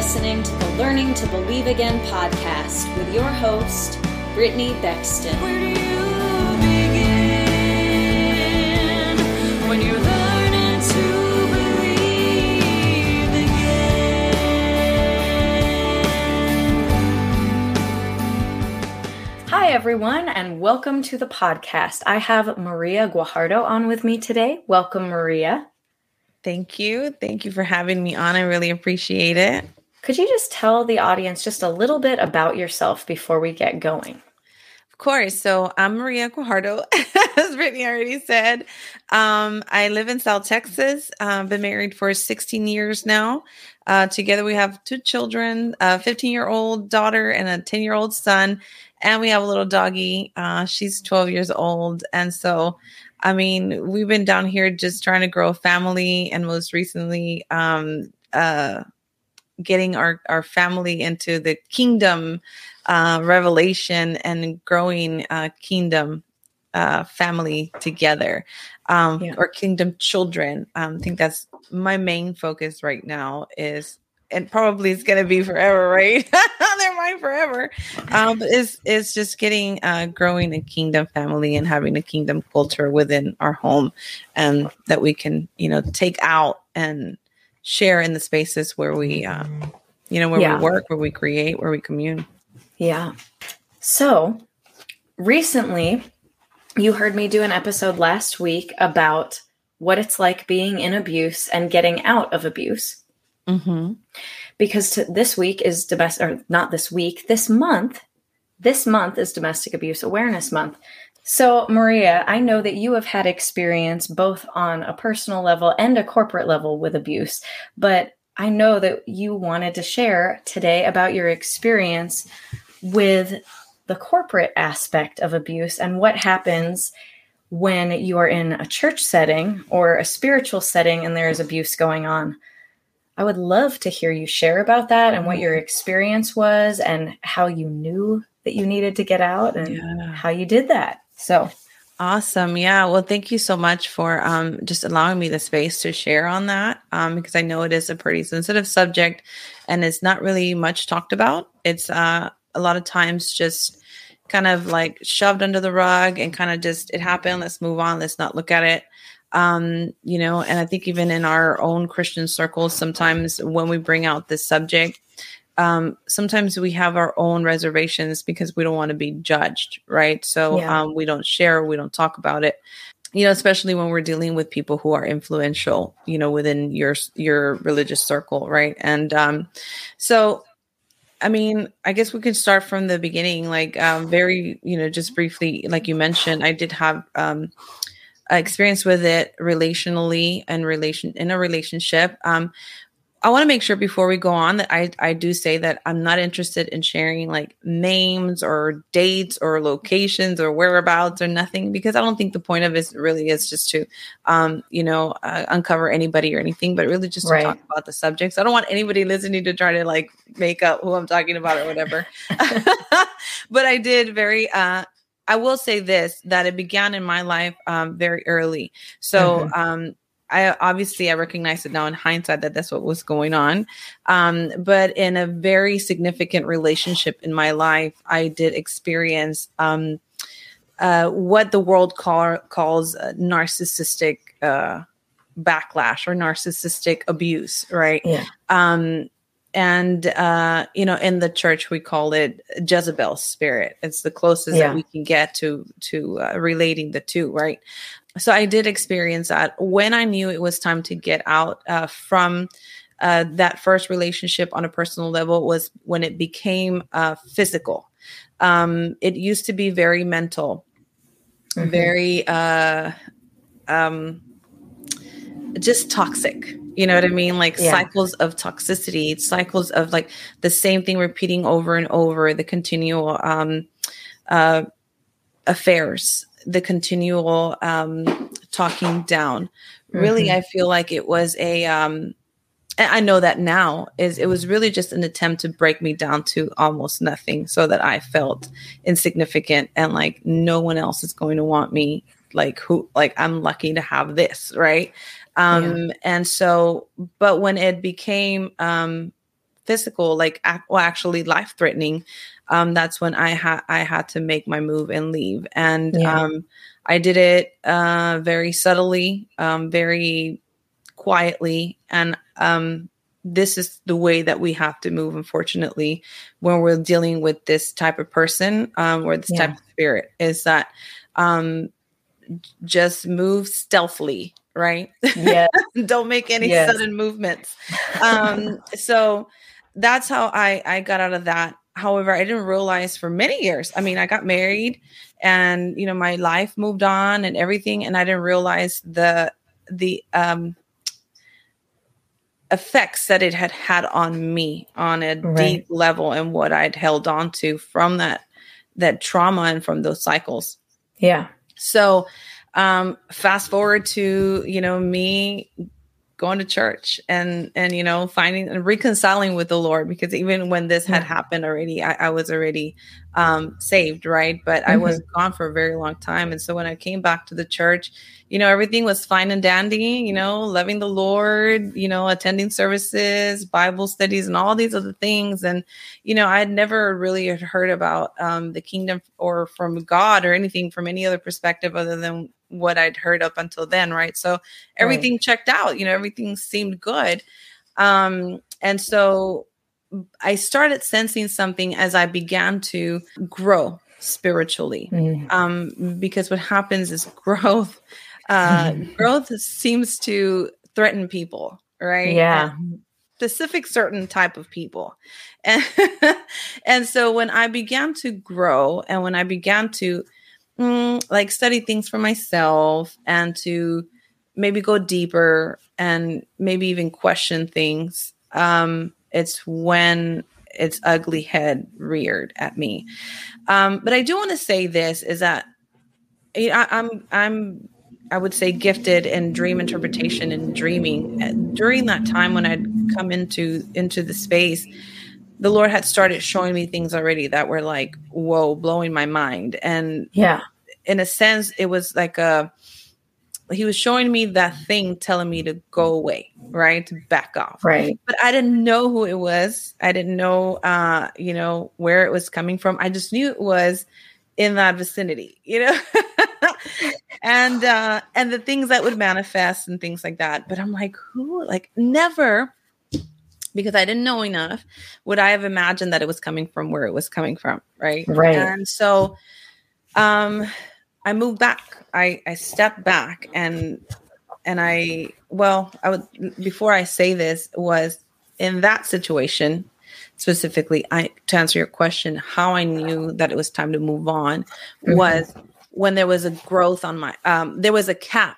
listening to the Learning to Believe Again podcast with your host, Brittany Bexton. Where do you begin when you're learning to believe again? Hi, everyone, and welcome to the podcast. I have Maria Guajardo on with me today. Welcome, Maria. Thank you. Thank you for having me on. I really appreciate it. Could you just tell the audience just a little bit about yourself before we get going? Of course. So I'm Maria Guajardo, as Brittany already said. Um, I live in South Texas. I've been married for 16 years now. Uh, together, we have two children a 15 year old daughter and a 10 year old son. And we have a little doggy. Uh, she's 12 years old. And so I mean, we've been down here just trying to grow a family, and most recently, um, uh, getting our our family into the kingdom uh, revelation and growing uh, kingdom uh, family together, um, yeah. or kingdom children. Um, I think that's my main focus right now. Is and probably it's going to be forever, right? They're mine forever. Um, but it's, it's just getting, uh, growing a kingdom family and having a kingdom culture within our home and that we can, you know, take out and share in the spaces where we, uh, you know, where yeah. we work, where we create, where we commune. Yeah. So recently, you heard me do an episode last week about what it's like being in abuse and getting out of abuse. Mm-hmm. Because to, this week is domestic, or not this week, this month, this month is Domestic Abuse Awareness Month. So, Maria, I know that you have had experience both on a personal level and a corporate level with abuse, but I know that you wanted to share today about your experience with the corporate aspect of abuse and what happens when you are in a church setting or a spiritual setting and there is abuse going on. I would love to hear you share about that and what your experience was and how you knew that you needed to get out and yeah. how you did that. So awesome. Yeah. Well, thank you so much for um, just allowing me the space to share on that um, because I know it is a pretty sensitive subject and it's not really much talked about. It's uh, a lot of times just kind of like shoved under the rug and kind of just it happened. Let's move on. Let's not look at it um, you know, and I think even in our own Christian circles, sometimes when we bring out this subject, um, sometimes we have our own reservations because we don't want to be judged, right? So yeah. um, we don't share, we don't talk about it. You know, especially when we're dealing with people who are influential, you know, within your your religious circle, right? And um, so I mean, I guess we can start from the beginning, like um, very, you know, just briefly, like you mentioned, I did have um, experience with it relationally and relation in a relationship. Um, I want to make sure before we go on that I, I do say that I'm not interested in sharing like names or dates or locations or whereabouts or nothing because I don't think the point of it really is just to, um, you know, uh, uncover anybody or anything, but really just to right. talk about the subjects. I don't want anybody listening to try to like make up who I'm talking about or whatever. but I did very uh, I will say this that it began in my life um, very early. So, mm-hmm. um, I obviously I recognize it now in hindsight that that's what was going on. Um, but in a very significant relationship in my life, I did experience um, uh, what the world call, calls narcissistic uh, backlash or narcissistic abuse, right? Yeah. Um, and uh, you know in the church we call it jezebel spirit it's the closest yeah. that we can get to to uh, relating the two right so i did experience that when i knew it was time to get out uh, from uh, that first relationship on a personal level was when it became uh, physical um, it used to be very mental mm-hmm. very uh, um, just toxic you know what I mean? Like yeah. cycles of toxicity, cycles of like the same thing repeating over and over, the continual um, uh, affairs, the continual um, talking down. Mm-hmm. Really, I feel like it was a. Um, I know that now is it was really just an attempt to break me down to almost nothing, so that I felt insignificant and like no one else is going to want me. Like who? Like I'm lucky to have this, right? Um, yeah. And so, but when it became um, physical, like ac- well, actually life threatening, um, that's when I had I had to make my move and leave. And Yeah. um, I did it uh, very subtly, um, very quietly, and um, this is the way that we have to move. Unfortunately, when we're dealing with this type of person um, or this Yeah. type of spirit, is that um, just move stealthily, right? Yeah. don't make any Yes. sudden movements um so that's how i i got out of that however i didn't realize for many years i mean i got married and you know my life moved on and everything and i didn't realize the the um effects that it had had on me on a Right. deep level and what i'd held on to from that that trauma and from those cycles Yeah. so um fast forward to, you know, me going to church and and you know finding and reconciling with the lord because even when this had happened already i, I was already um saved right? But i was gone for a very long time. And so when i came back to the church you know everything was fine and dandy you know loving the lord you know attending services bible studies and all these other things. And you know i had never really heard about um the kingdom or from god or anything from any other perspective other than what i'd heard up until then right? So everything checked out you know everything seemed good. Um and so i started sensing something as i began to grow spiritually. Mm. um because what happens is growth uh growth seems to threaten people right? Yeah. And specific certain type of people. And and so when i began to grow and when i began to mm, like study things for myself and to maybe go deeper and maybe even question things um it's when its ugly head reared at me. Um but i do want to say this is that I, i'm i'm i would say gifted in dream interpretation and dreaming. During that time when i'd come into into the space the lord had started showing me things already that were like whoa blowing my mind. And Yeah. in a sense it was like a he was showing me that thing telling me to go away right? To back off. Right. but i didn't know who it was. I didn't know uh you know where it was coming from. I just knew it was in that vicinity you know? And uh and the things that would manifest and things like that. But i'm like who like never because i didn't know enough would i have imagined that it was coming from where it was coming from right Right. and so um i moved back i i stepped back and and i well i would before i say this was in that situation specifically i to answer your question how i knew that it was time to move on Mhm. was when there was a growth on my um there was a cap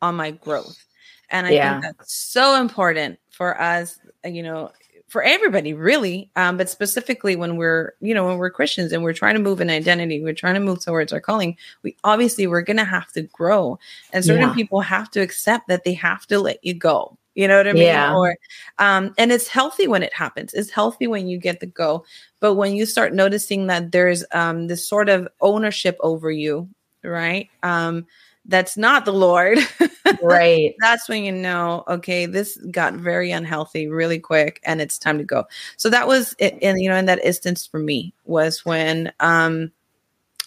on my growth and i Yeah. think that's so important for us you know for everybody really. Um but specifically when we're you know when we're christians and we're trying to move an identity we're trying to move towards our calling we obviously we're gonna have to grow. And certain Yeah. people have to accept that they have to let you go. You know what i mean? Yeah. or um and it's healthy when it happens. It's healthy when you get the go. But when you start noticing that there's um this sort of ownership over you right? Um that's not the lord Right. that's when you know okay this got very unhealthy really quick and it's time to go so that was it and you know in that instance for me was when um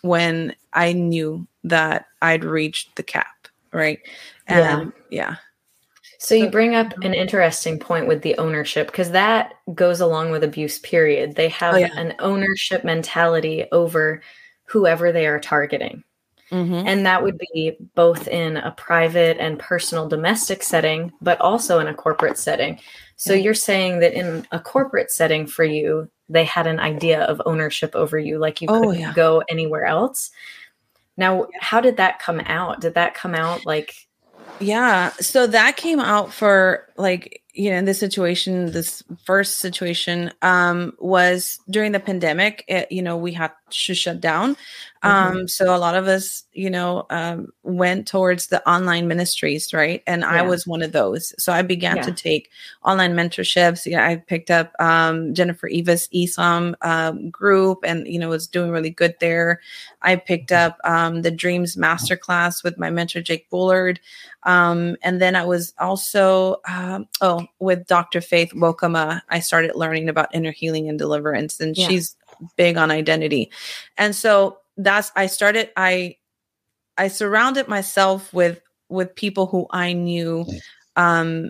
when i knew that i'd reached the cap right Yeah. yeah So you bring up an interesting point with the ownership because that goes along with abuse period. They have Oh, yeah. an ownership mentality over whoever they are targeting. Mhm. And that would be both in a private and personal domestic setting, but also in a corporate setting. So you're saying that in a corporate setting for you, they had an idea of ownership over you, like you Oh, couldn't yeah. go anywhere else. Now, how did that come out? Did that come out like Yeah. So that came out for like, you know, in this situation, this first situation um was during the pandemic, it, you know, we had to shut down. Um, so a lot of us, you know, um, went towards the online ministries, right? And I was one of those. So I began to take online mentorships. You know, I picked up um, Jennifer Eivaz ESOM um, group, and you know, was doing really good there. I picked up um, the Dreams Masterclass with my mentor Jake Bullard, um, and then I was also um, oh with Dr. Faith Wokama. I started learning about inner healing and deliverance, and Yeah. she's big on identity, and so that's I started I I surrounded myself with with people who I knew um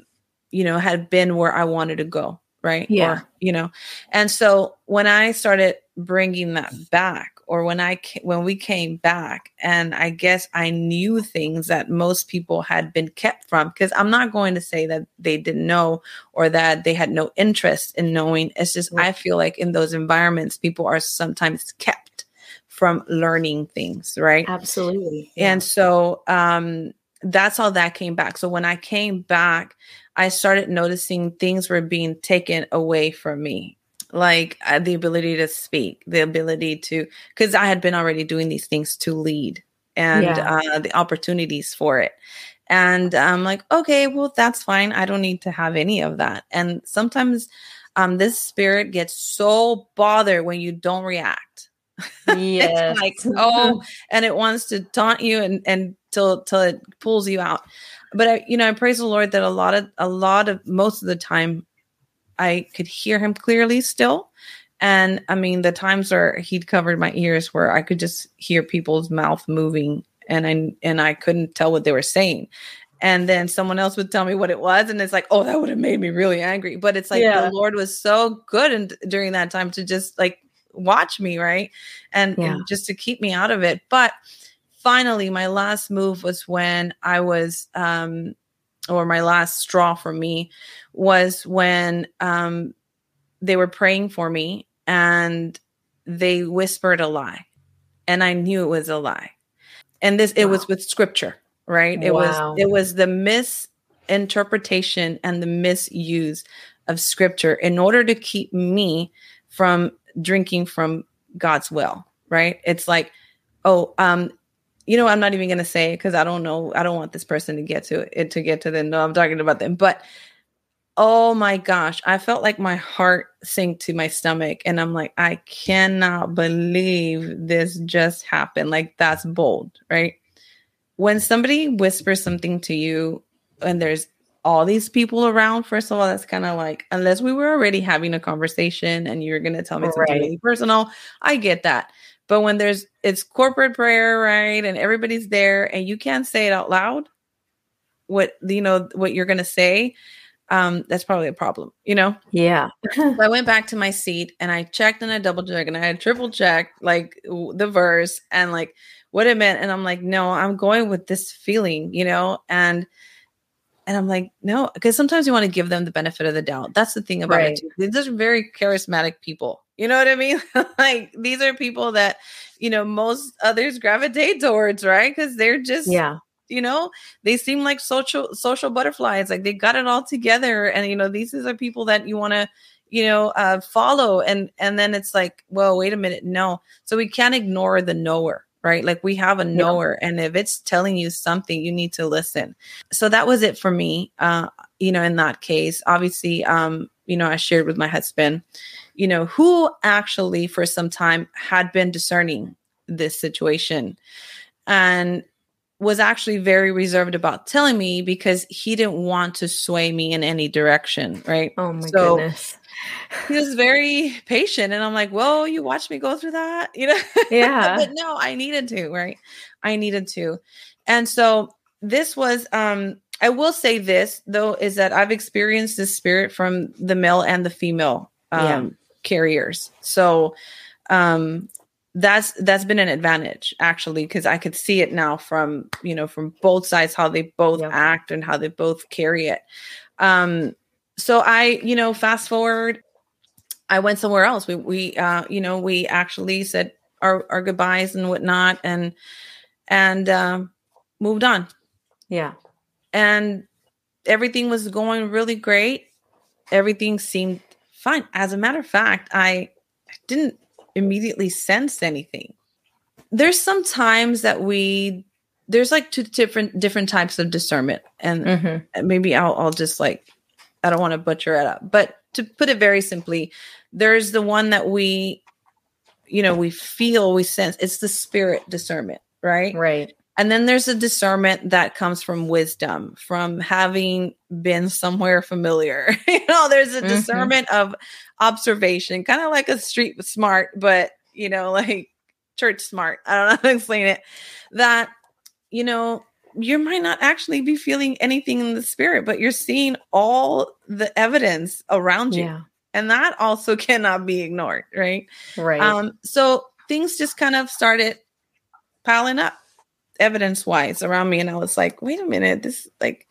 you know had been where I wanted to go right? Yeah. or you know? And so when I started bringing that back or when I when we came back and I guess I knew things that most people had been kept from because I'm not going to say that they didn't know or that they had no interest in knowing it's just I feel like in those environments people are sometimes kept from learning things right Absolutely. and so um, that's how that came back. So when I came back, I started noticing things were being taken away from me, like uh, the ability to speak, the ability to, because I had been already doing these things to lead and Yeah. uh, the opportunities for it. And I'm like, okay, well, that's fine. I don't need to have any of that. And sometimes um, this spirit gets so bothered when you don't react. yes. Like, oh, and it wants to taunt you and and till till it pulls you out. But I, you know, I praise the Lord that a lot of a lot of most of the time, I could hear Him clearly still. And I mean, the times where He'd covered my ears, where I could just hear people's mouth moving, and I and I couldn't tell what they were saying. And then someone else would tell me what it was, and it's like, oh, that would have made me really angry. But it's like Yeah. the Lord was so good and during that time to just like watch me, right? And, Yeah. and just to keep me out of it. But finally, my last move was when I was, um, or my last straw for me was when um, they were praying for me and they whispered a lie, and I knew it was a lie. And this, it was with scripture, right? It Wow. was, it was the misinterpretation and the misuse of scripture in order to keep me from drinking from God's will right? It's like, oh, um, you know, I'm not even gonna say it because I don't know, I don't want this person to get to it to get to them. No, I'm talking about them. But oh my gosh, I felt like my heart sank to my stomach, and I'm like, I cannot believe this just happened. Like that's bold, right? When somebody whispers something to you and there's all these people around, first of all, that's kind of like, unless we were already having a conversation and you're going to tell me something really personal, I get that. But when there's, it's corporate prayer, right? And everybody's there and you can't say it out loud, what, you know, what you're going to say, um, that's probably a problem, you know? Yeah. So I went back to my seat and I checked and I double checked and I had triple checked like the verse and like what it meant. And I'm like, no, I'm going with this feeling, you know? And and I'm like, no, because sometimes you want to give them the benefit of the doubt. That's the thing about Right. it. Too. These are very charismatic people. You know what I mean? like these are people that, you know, most others gravitate towards, right? Because they're just Yeah. you know they seem like social social butterflies like they got it all together and you know these are people that you want to you know uh follow and and then it's like well wait a minute no so we can't ignore the knower right like we have a knower and if it's telling you something you need to listen so that was it for me uh you know in that case obviously um you know i shared with my husband you know who actually for some time had been discerning this situation and was actually very reserved about telling me because he didn't want to sway me in any direction, right? Oh my So- goodness. He was very patient and I'm like, "Well, you watched me go through that." You know? Yeah. but no, I needed to, right? I needed to. And so this was um I will say this though is that I've experienced this spirit from the male and the female um Yeah. carriers. So um that's that's been an advantage actually because I could see it now from you know from both sides how they both Yeah. act and how they both carry it. Um so I you know fast forward I went somewhere else. We we uh you know we actually said our our goodbyes and whatnot and and um moved on Yeah. And everything was going really great everything seemed fine as a matter of fact i didn't immediately sense anything. There's some times that we there's like two different different types of discernment, and Mhm. maybe I'll I'll just like I don't want to butcher it up, but to put it very simply, there's the one that we, you know, we feel, we sense. It's the spirit discernment, right? Right. And then there's a discernment that comes from wisdom, from having been somewhere familiar. you know, there's a Mhm. discernment of observation, kind of like a street smart, but you know, like church smart. I don't know how to explain it. That, you know, you might not actually be feeling anything in the spirit, but you're seeing all the evidence around you. Yeah. And that also cannot be ignored, right? Right. Um, so things just kind of started piling up evidence wise around me. And I was like, wait a minute, this like,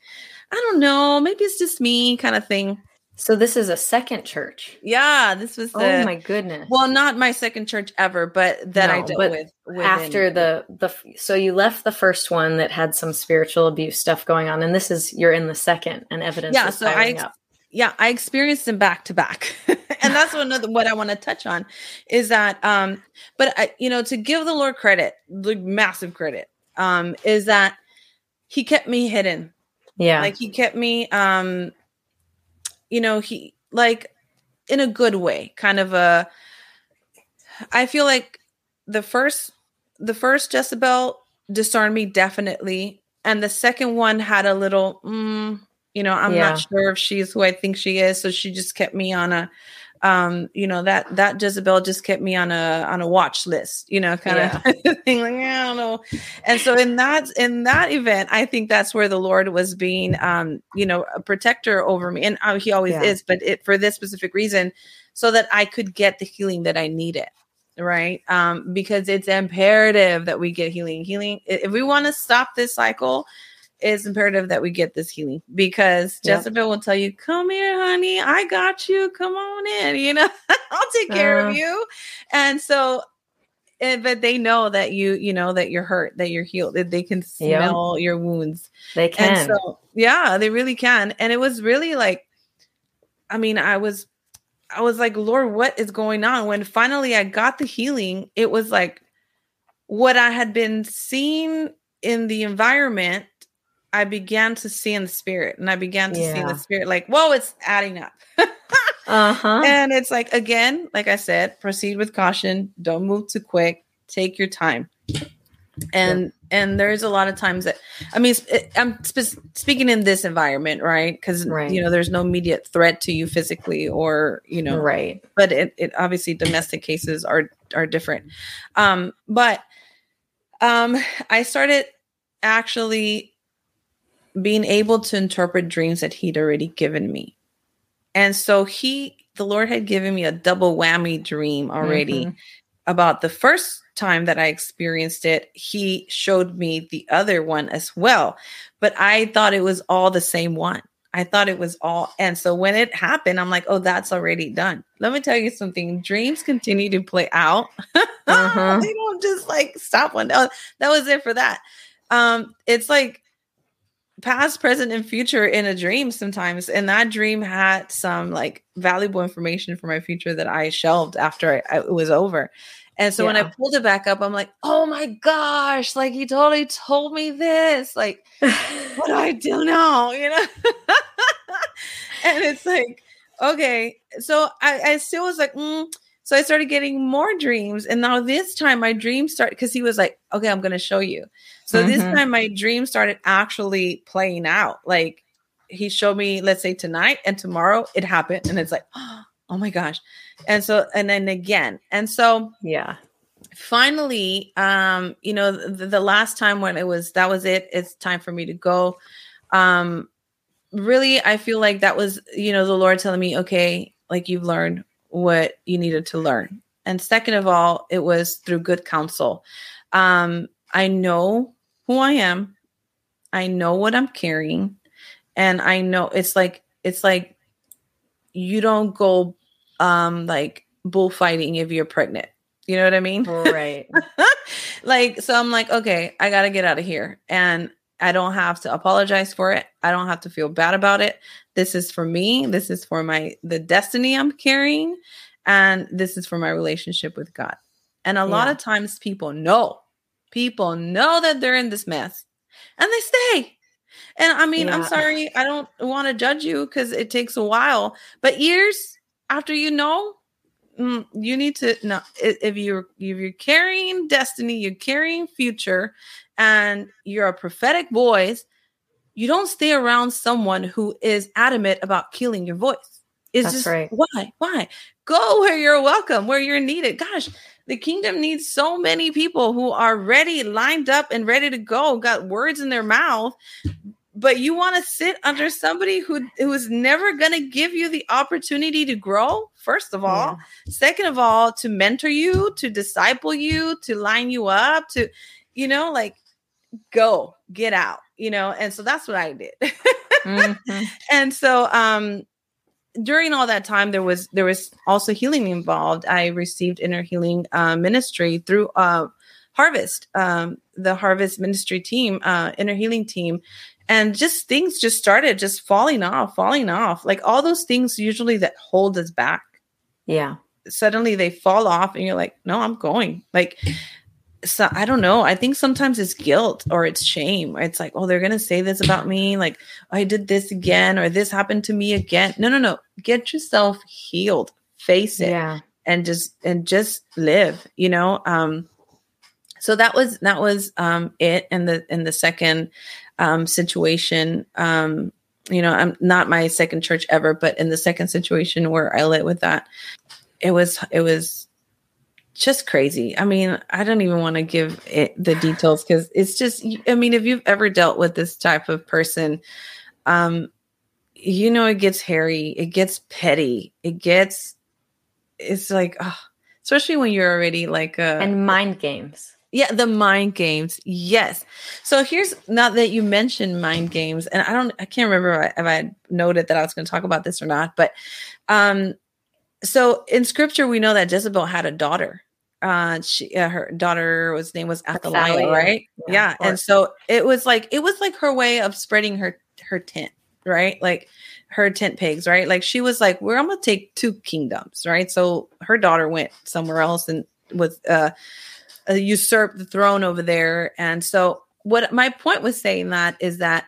I don't know, maybe it's just me kind of thing. so this is a second church. Yeah, this was the oh my goodness. well, not my second church ever, but that I No, dealt but with within- after the the so you left the first one that had some spiritual abuse stuff going on and this is you're in the second and evidence Yeah, so I up. yeah, I experienced them back to back. and that's what another what I want to touch on is that um but I, you know to give the Lord credit, like massive credit, um is that he kept me hidden. yeah Like he kept me um you know, he like in a good way, kind of a I feel like the first the first Jezebel discerned me definitely and the second one had a little mm, you know, I'm Yeah. not sure if she's who I think she is, so she just kept me on a um you know that that Jezebel just kept me on a on a watch list you know kind of thing like I don't know. And so in that in that event i think that's where the lord was being um you know a protector over me. And uh, he always Yeah. is but it for this specific reason so that i could get the healing that i needed right? Um because it's imperative that we get healing. Healing if we want to stop this cycle it's imperative that we get this healing because Yep. Jezebel will tell you, "Come here, honey, I got you. Come on in. You know, I'll take care Uh. of you." And so and, but they know that you you know that you're hurt that you're healed that they can Yeah. smell your wounds they can and so yeah they really can and it was really like i mean i was i was like lord what is going on when finally i got the healing it was like what i had been seeing in the environment i began to see in the spirit and i began to see in the spirit like whoa it's adding up. Uh-huh. And it's like again like i said proceed with caution. Don't move too quick. Take your time. And and there's a lot of times that i mean it- i'm spe- speaking in this environment right? Because Right. you know there's no immediate threat to you physically or you know right. but it, it obviously domestic cases are are different. Um but um i started actually being able to interpret dreams that he'd already given me and so he the lord had given me a double whammy dream already Mhm. about the first time that i experienced it he showed me the other one as well but i thought it was all the same one I thought it was all. And so when it happened, I'm like, oh, that's already done. Let me tell you something. Dreams continue to play out. Uh-huh. they don't just like stop one. That was it for that. Um, it's like past, present, and future in a dream sometimes. And that dream had some like valuable information for my future that I shelved after I, I- it was over. And so when I pulled it back up, I'm like, oh my gosh, like he totally told me this. Like, what do I do now? You know? and it's like, okay. So I, I still was like, mm. So I started getting more dreams. And now this time my dreams start because he was like, okay, I'm gonna show you. So this Mhm. time my dream started actually playing out. Like he showed me, let's say tonight and tomorrow it happened. And it's like, oh my gosh. And so, and then again. And so yeah finally um you know the, the last time when it was that was it it's time for me to go um really i feel like that was you know the lord telling me okay like you've learned what you needed to learn. And second of all it was through good counsel. Um i know who i am. I know what i'm carrying. And i know it's like it's like you don't go um like bullfighting if you're pregnant. You know what i mean? Right. Like so i'm like okay i gotta get out of here. And i don't have to apologize for it. I don't have to feel bad about it. This is for me. This is for my the destiny i'm carrying. And this is for my relationship with God. And a lot of times people know, people know that they're in this mess. And they stay. And I mean, I'm sorry, I don't want to judge you because it takes a while, but years after you know, mm, you need to know if you're if you're carrying destiny, you're carrying future, and you're a prophetic voice, you don't stay around someone who is adamant about killing your voice. It's That's just right. why? Why? Go where you're welcome, where you're needed. Gosh, the kingdom needs so many people who are ready, lined up, and ready to go, got words in their mouth. But you want to sit under somebody who who is never going to give you the opportunity to grow. First of all, second of all, to mentor you, to disciple you, to line you up, to you know, like go get out, you know. And so that's what I did. Mhm. and so um during all that time there was there was also healing involved i received inner healing uh, ministry through uh harvest um the harvest ministry team uh inner healing team and just things just started just falling off falling off. Like all those things usually that hold us back. Yeah. suddenly they fall off and you're like no i'm going. Like so i don't know. I think sometimes it's guilt or it's shame. It's like oh they're gonna say this about me. Like i did this again or this happened to me again. No no no. Get yourself healed. Face it Yeah. and just and just live you know? Um so that was that was um it and the in the second um situation um you know i'm not my second church ever but in the second situation where i lit with that it was it was just crazy i mean i don't even want to give it the details because it's just i mean if you've ever dealt with this type of person um you know it gets hairy it gets petty it gets it's like oh, especially when you're already like a And mind games. Yeah, the mind games. Yes. So here's not that you mentioned mind games, and I don't, I can't remember if I, if I noted that I was going to talk about this or not, but um, so in scripture we know that Jezebel had a daughter. Uh, she, uh, her daughter was name was Athaliah, right? Yeah, Yeah, and so it was like it was like her way of spreading her her tent, right? Like her tent pegs, right? Like she was like, "We're I'm gonna take two kingdoms, right?" So her daughter went somewhere else and was uh, uh usurped the throne over there, and so what my point was saying that is that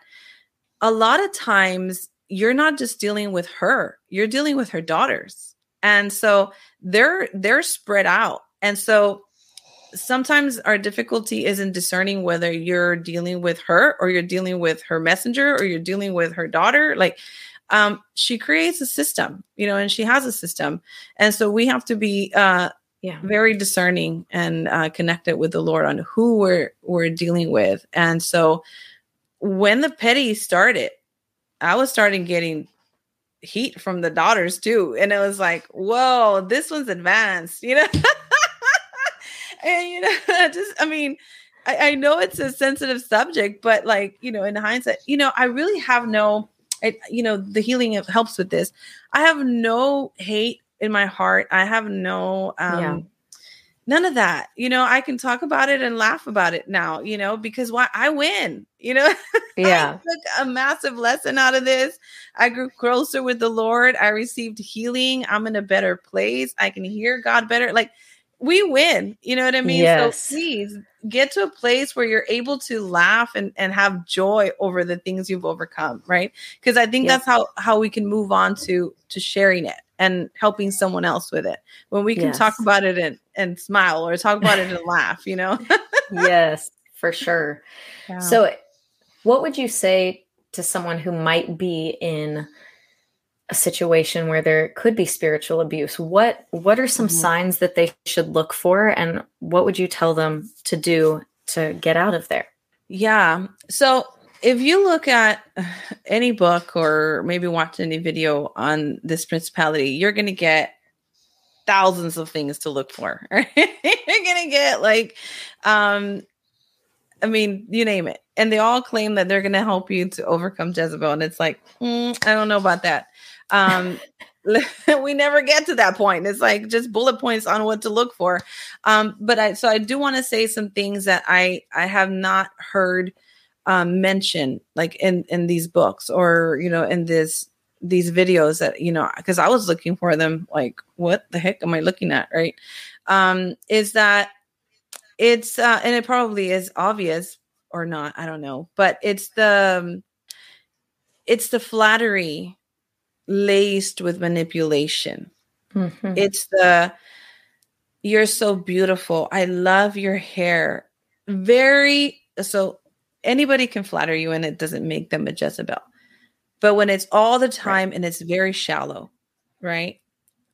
a lot of times you're not just dealing with her, you're dealing with her daughters, and so they're they're spread out, and so sometimes our difficulty is in discerning whether you're dealing with her or you're dealing with her messenger or you're dealing with her daughter. Like um she creates a system you know and she has a system. And so we have to be uh Yeah. very discerning and uh connected with the lord on who we're we're dealing with. And so when the petty started i was starting getting heat from the daughters too. And it was like whoa this one's advanced you know? And you know just i mean I, I know it's a sensitive subject but like you know in hindsight you know i really have no I, you know the healing helps with this. I have no hate in my heart i have no um Yeah. none of that you know i can talk about it and laugh about it now you know because why i win you know Yeah. I took a massive lesson out of this. I grew closer with the Lord. I received healing. I'm in a better place. I can hear God better. Like we win. You know what I mean? Yes. So please get to a place where you're able to laugh and, and have joy over the things you've overcome, right? Because I think Yeah. that's how how we can move on to to sharing it and helping someone else with it. When we can talk about it and, and smile or talk about it and laugh, you know? yes, for sure. So, what would you say to someone who might be in a situation where there could be spiritual abuse? What What are some Mhm. signs that they should look for, and what would you tell them to do to get out of there? Yeah. So if you look at any book or maybe watch any video on this principality, you're going to get thousands of things to look for. Right? you're going to get like, um, I mean, you name it. And they all claim that they're going to help you to overcome Jezebel. And it's like, mm, I don't know about that. Um, we never get to that point. It's like just bullet points on what to look for. Um, but I, so I do want to say some things that I, I have not heard um, mentioned like in, in these books or, you know, in this these videos that you know because I was looking for them like what the heck am I looking at right um is that it's uh and it probably is obvious or not I don't know but it's the um, it's the flattery laced with manipulation Mhm. it's the you're so beautiful. I love your hair. Very so anybody can flatter you and it doesn't make them a Jezebel. But when it's all the time and it's very shallow, right?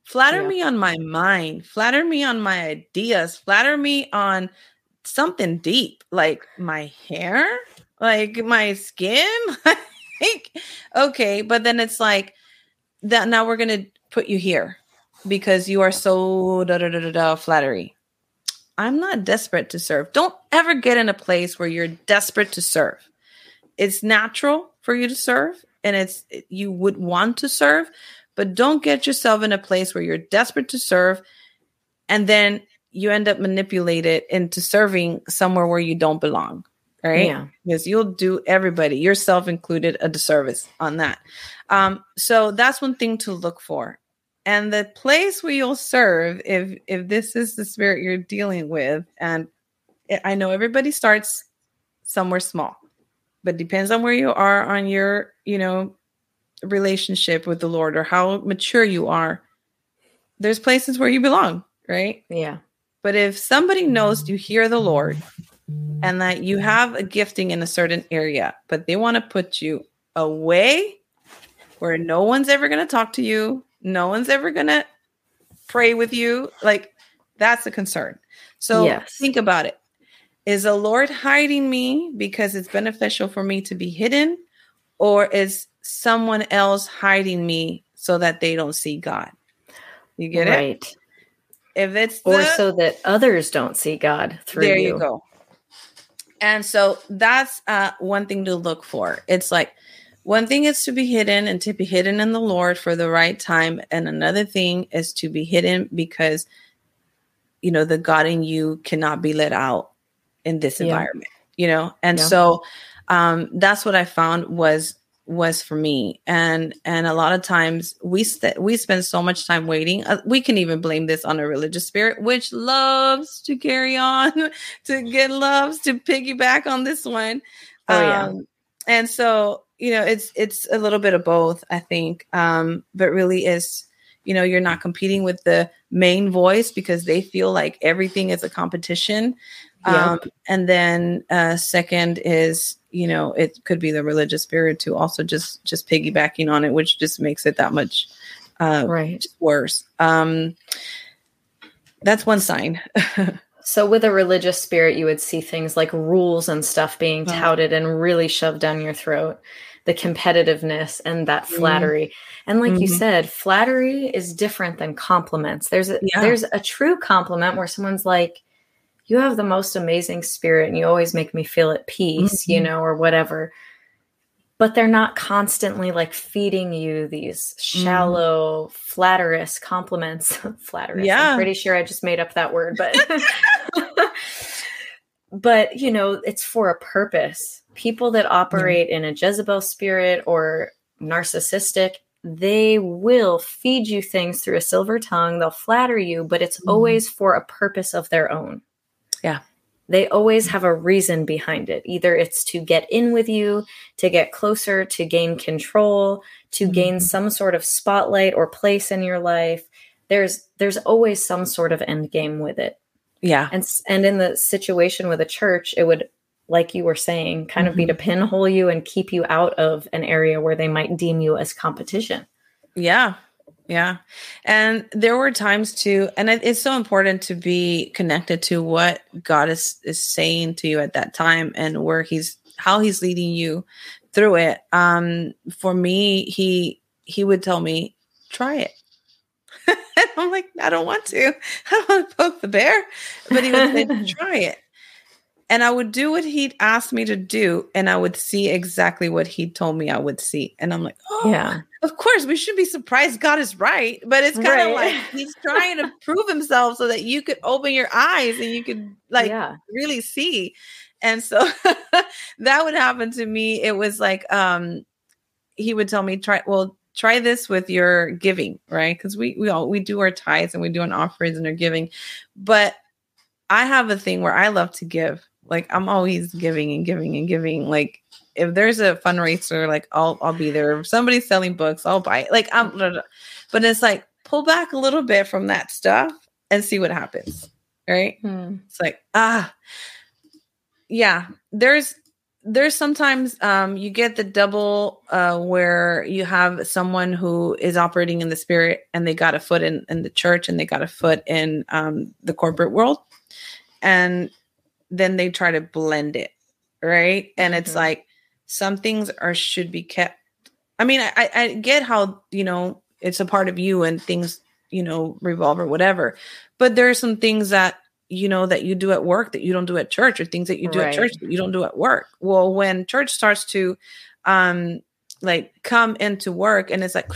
Flatter Yeah. me on my mind, flatter me on my ideas, flatter me on something deep, like my hair, like my skin. like, okay, but then it's like that now we're gonna put you here because you are so da da da da da flattery. I'm not desperate to serve. Don't ever get in a place where you're desperate to serve. It's natural for you to serve and it's you would want to serve, but don't get yourself in a place where you're desperate to serve and then you end up manipulated into serving somewhere where you don't belong. Right? Yeah. Because you'll do everybody, yourself included, a disservice on that. Um, so that's one thing to look for and the place where you'll serve if if this is the spirit you're dealing with and i I know everybody starts somewhere small but depends on where you are on your you know relationship with the lord or how mature you are there's places where you belong right Yeah. but if somebody knows you hear the lord and that you have a gifting in a certain area but they want to put you away where no one's ever going to talk to you no one's ever going to pray with you like that's a concern so Yes. think about it is the lord hiding me because it's beneficial for me to be hidden or is someone else hiding me so that they don't see god you get it right. if it's Or so that others don't see God through there you. you go and so that's uh, one thing to look for it's like one thing is to be hidden and to be hidden in the lord for the right time and another thing is to be hidden because you know the god in you cannot be let out in this Yeah. environment you know and Yeah. so um that's what i found was was for me. And and a lot of times we st- we spend so much time waiting. Uh, we can even blame this on a religious spirit which loves to carry on to get loves to piggyback on this one. Oh, yeah. Um, and so you know it's it's a little bit of both i think. Um but really is you know you're not competing with the main voice because they feel like everything is a competition Yep. um and then uh second is you know it could be the religious spirit too also just just piggybacking on it which just makes it that much uh Right. worse um that's one sign So with a religious spirit, you would see things like rules and stuff being Uh-huh. touted and really shoved down your throat. The competitiveness and that Mhm. flattery. And like you Mhm. said, flattery is different than compliments. There's a Yeah. there's a true compliment where someone's like, You have the most amazing spirit and you always make me feel at peace, you Mhm. know, or whatever. But they're not constantly like feeding you these shallow, flatterous compliments. flatterous. Yeah. I'm pretty sure I just made up that word, but but you know it's for a purpose people that operate in a jezebel spirit or narcissistic they will feed you things through a silver tongue they'll flatter you but it's Mhm. always for a purpose of their own Yeah. they always have a reason behind it either it's to get in with you to get closer to gain control to gain Mhm. some sort of spotlight or place in your life there's there's always some sort of end game with it yeah and and in the situation with a church it would like you were saying kind of be to pinhole you and keep you out of an area where they might deem you as competition Yeah. Yeah. And there were times too, and it's so important to be connected to what God is, is saying to you at that time and where he's, how he's leading you through it. Um, for me, he, he would tell me, try it. and I'm like, I don't want to. I don't want to poke the bear. But he would say, try it. And I would do what he'd asked me to do, and I would see exactly what he told me I would see. And I'm like, oh, yeah of course, we should be surprised God is right, but it's kind of Right. like he's trying to prove himself so that you could open your eyes and you could like yeah really see. And so that would happen to me. It was like um he would tell me try well try this with your giving, right? Because we we all we do our tithes and we do an offerings and our giving, but I have a thing where I love to give. Like I'm always giving and giving and giving. Like if there's a fundraiser, like I'll I'll be there. If somebody's selling books, I'll buy it. Like I'm, but it's like pull back a little bit from that stuff and see what happens. Right? Hmm. It's like ah, yeah. There's there's sometimes um you get the double uh where you have someone who is operating in the spirit and they got a foot in in the church and they got a foot in um the corporate world and then they try to blend it right and it's Mhm. like some things are should be kept i mean I, I get how you know it's a part of you and things you know revolve or whatever but there are some things that you know that you do at work that you don't do at church or things that you do Right. at church that you don't do at work well when church starts to um like come into work and it's like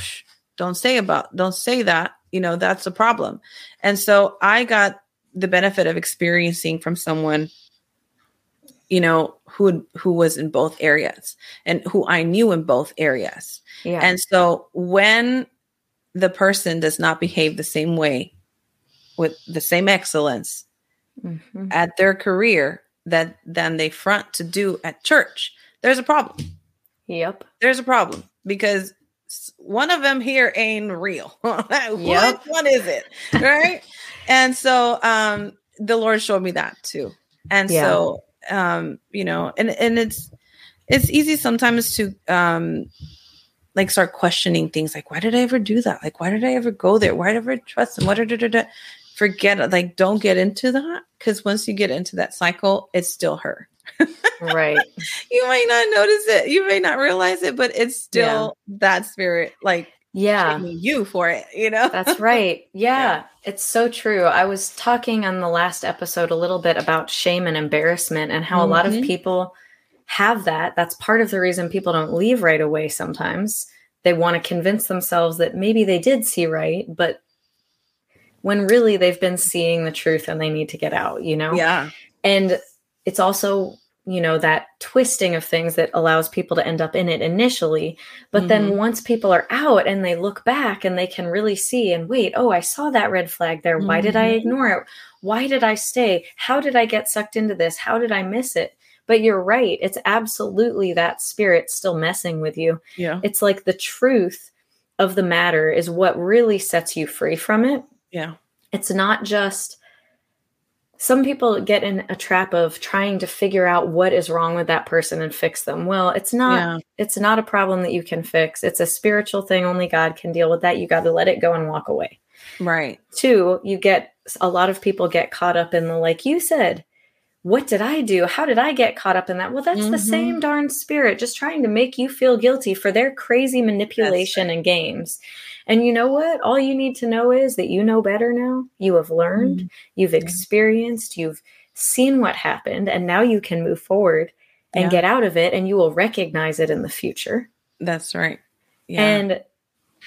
don't say about don't say that you know that's a problem and so i got the benefit of experiencing from someone you know who who was in both areas and who i knew in both areas Yeah. and so when the person does not behave the same way with the same excellence Mhm. at their career that than they front to do at church, there's a problem. Yep. There's a problem because one of them here ain't real. Which Yep. one is it? Right? and so um the Lord showed me that too. And Yeah. so um, you know, and and it's it's easy sometimes to um like start questioning things like why did I ever do that? Like why did I ever go there? Why did I ever trust them? What did da, da, da. forget. Like don't get into that because once you get into that cycle, it's still her. Right. You might not notice it, you may not realize it, but it's still that spirit like Yeah. you for it, you know? That's right. Yeah, it's so true. I was talking on the last episode a little bit about shame and embarrassment and how a lot of Mhm. people have that. That's part of the reason people don't leave right away sometimes. They want to convince themselves that maybe they did see right, but when really they've been seeing the truth and they need to get out, you know? yeah. And it's also, you know, that twisting of things that allows people to end up in it initially. But then Mhm. once people are out and they look back and they can really see and wait, oh, I saw that red flag there. Why did I Mhm. ignore it? Why did I stay? How did I get sucked into this? How did I miss it? But you're right. It's absolutely that spirit still messing with you. Yeah. It's like the truth of the matter is what really sets you free from it Yeah. it's not just some people get in a trap of trying to figure out what is wrong with that person and fix them. Well it's not Yeah. it's not a problem that you can fix. It's a spiritual thing only god can deal with that. You got to let it go and walk away. Right. two you get a lot of people get caught up in the like you said what did i do? How did i get caught up in that? Well that's the Mhm. same darn spirit just trying to make you feel guilty for their crazy manipulation and games and you know what all you need to know is that you know better now you have learned you've experienced you've seen what happened and now you can move forward and Yeah. get out of it and you will recognize it in the future That's right. Yeah. and